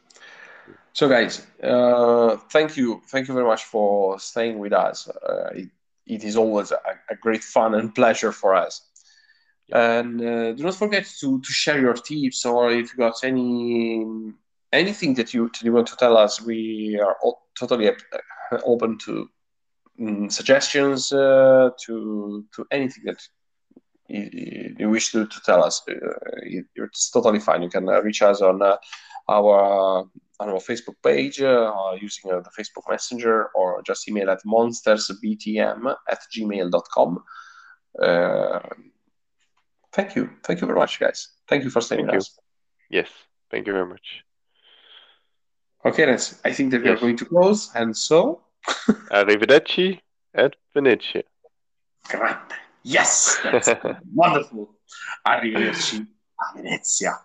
S1: So, guys, uh, thank you, thank you very much for staying with us. Uh, it, it is always a, a great fun and pleasure for us. And uh, do not forget to, to share your tips or if you got any anything that you, that you want to tell us. We are all, totally uh, open to mm, suggestions, uh, to to anything that you, you wish to, to tell us. Uh, it- it's totally fine. You can uh, reach us on uh, our on our Facebook page uh, using uh, the Facebook Messenger or just email at monstersbtm at gmail.com. Uh, thank you. Thank you very much, guys. Thank you for staying
S5: Thank
S1: with
S5: you.
S1: us.
S5: Yes. Thank you very much.
S1: Okay, then I think that we are going to close. And so,
S5: Arrivederci et Venezia.
S1: grande. Yes, that's [laughs] wonderful. Arrivederci a Venezia.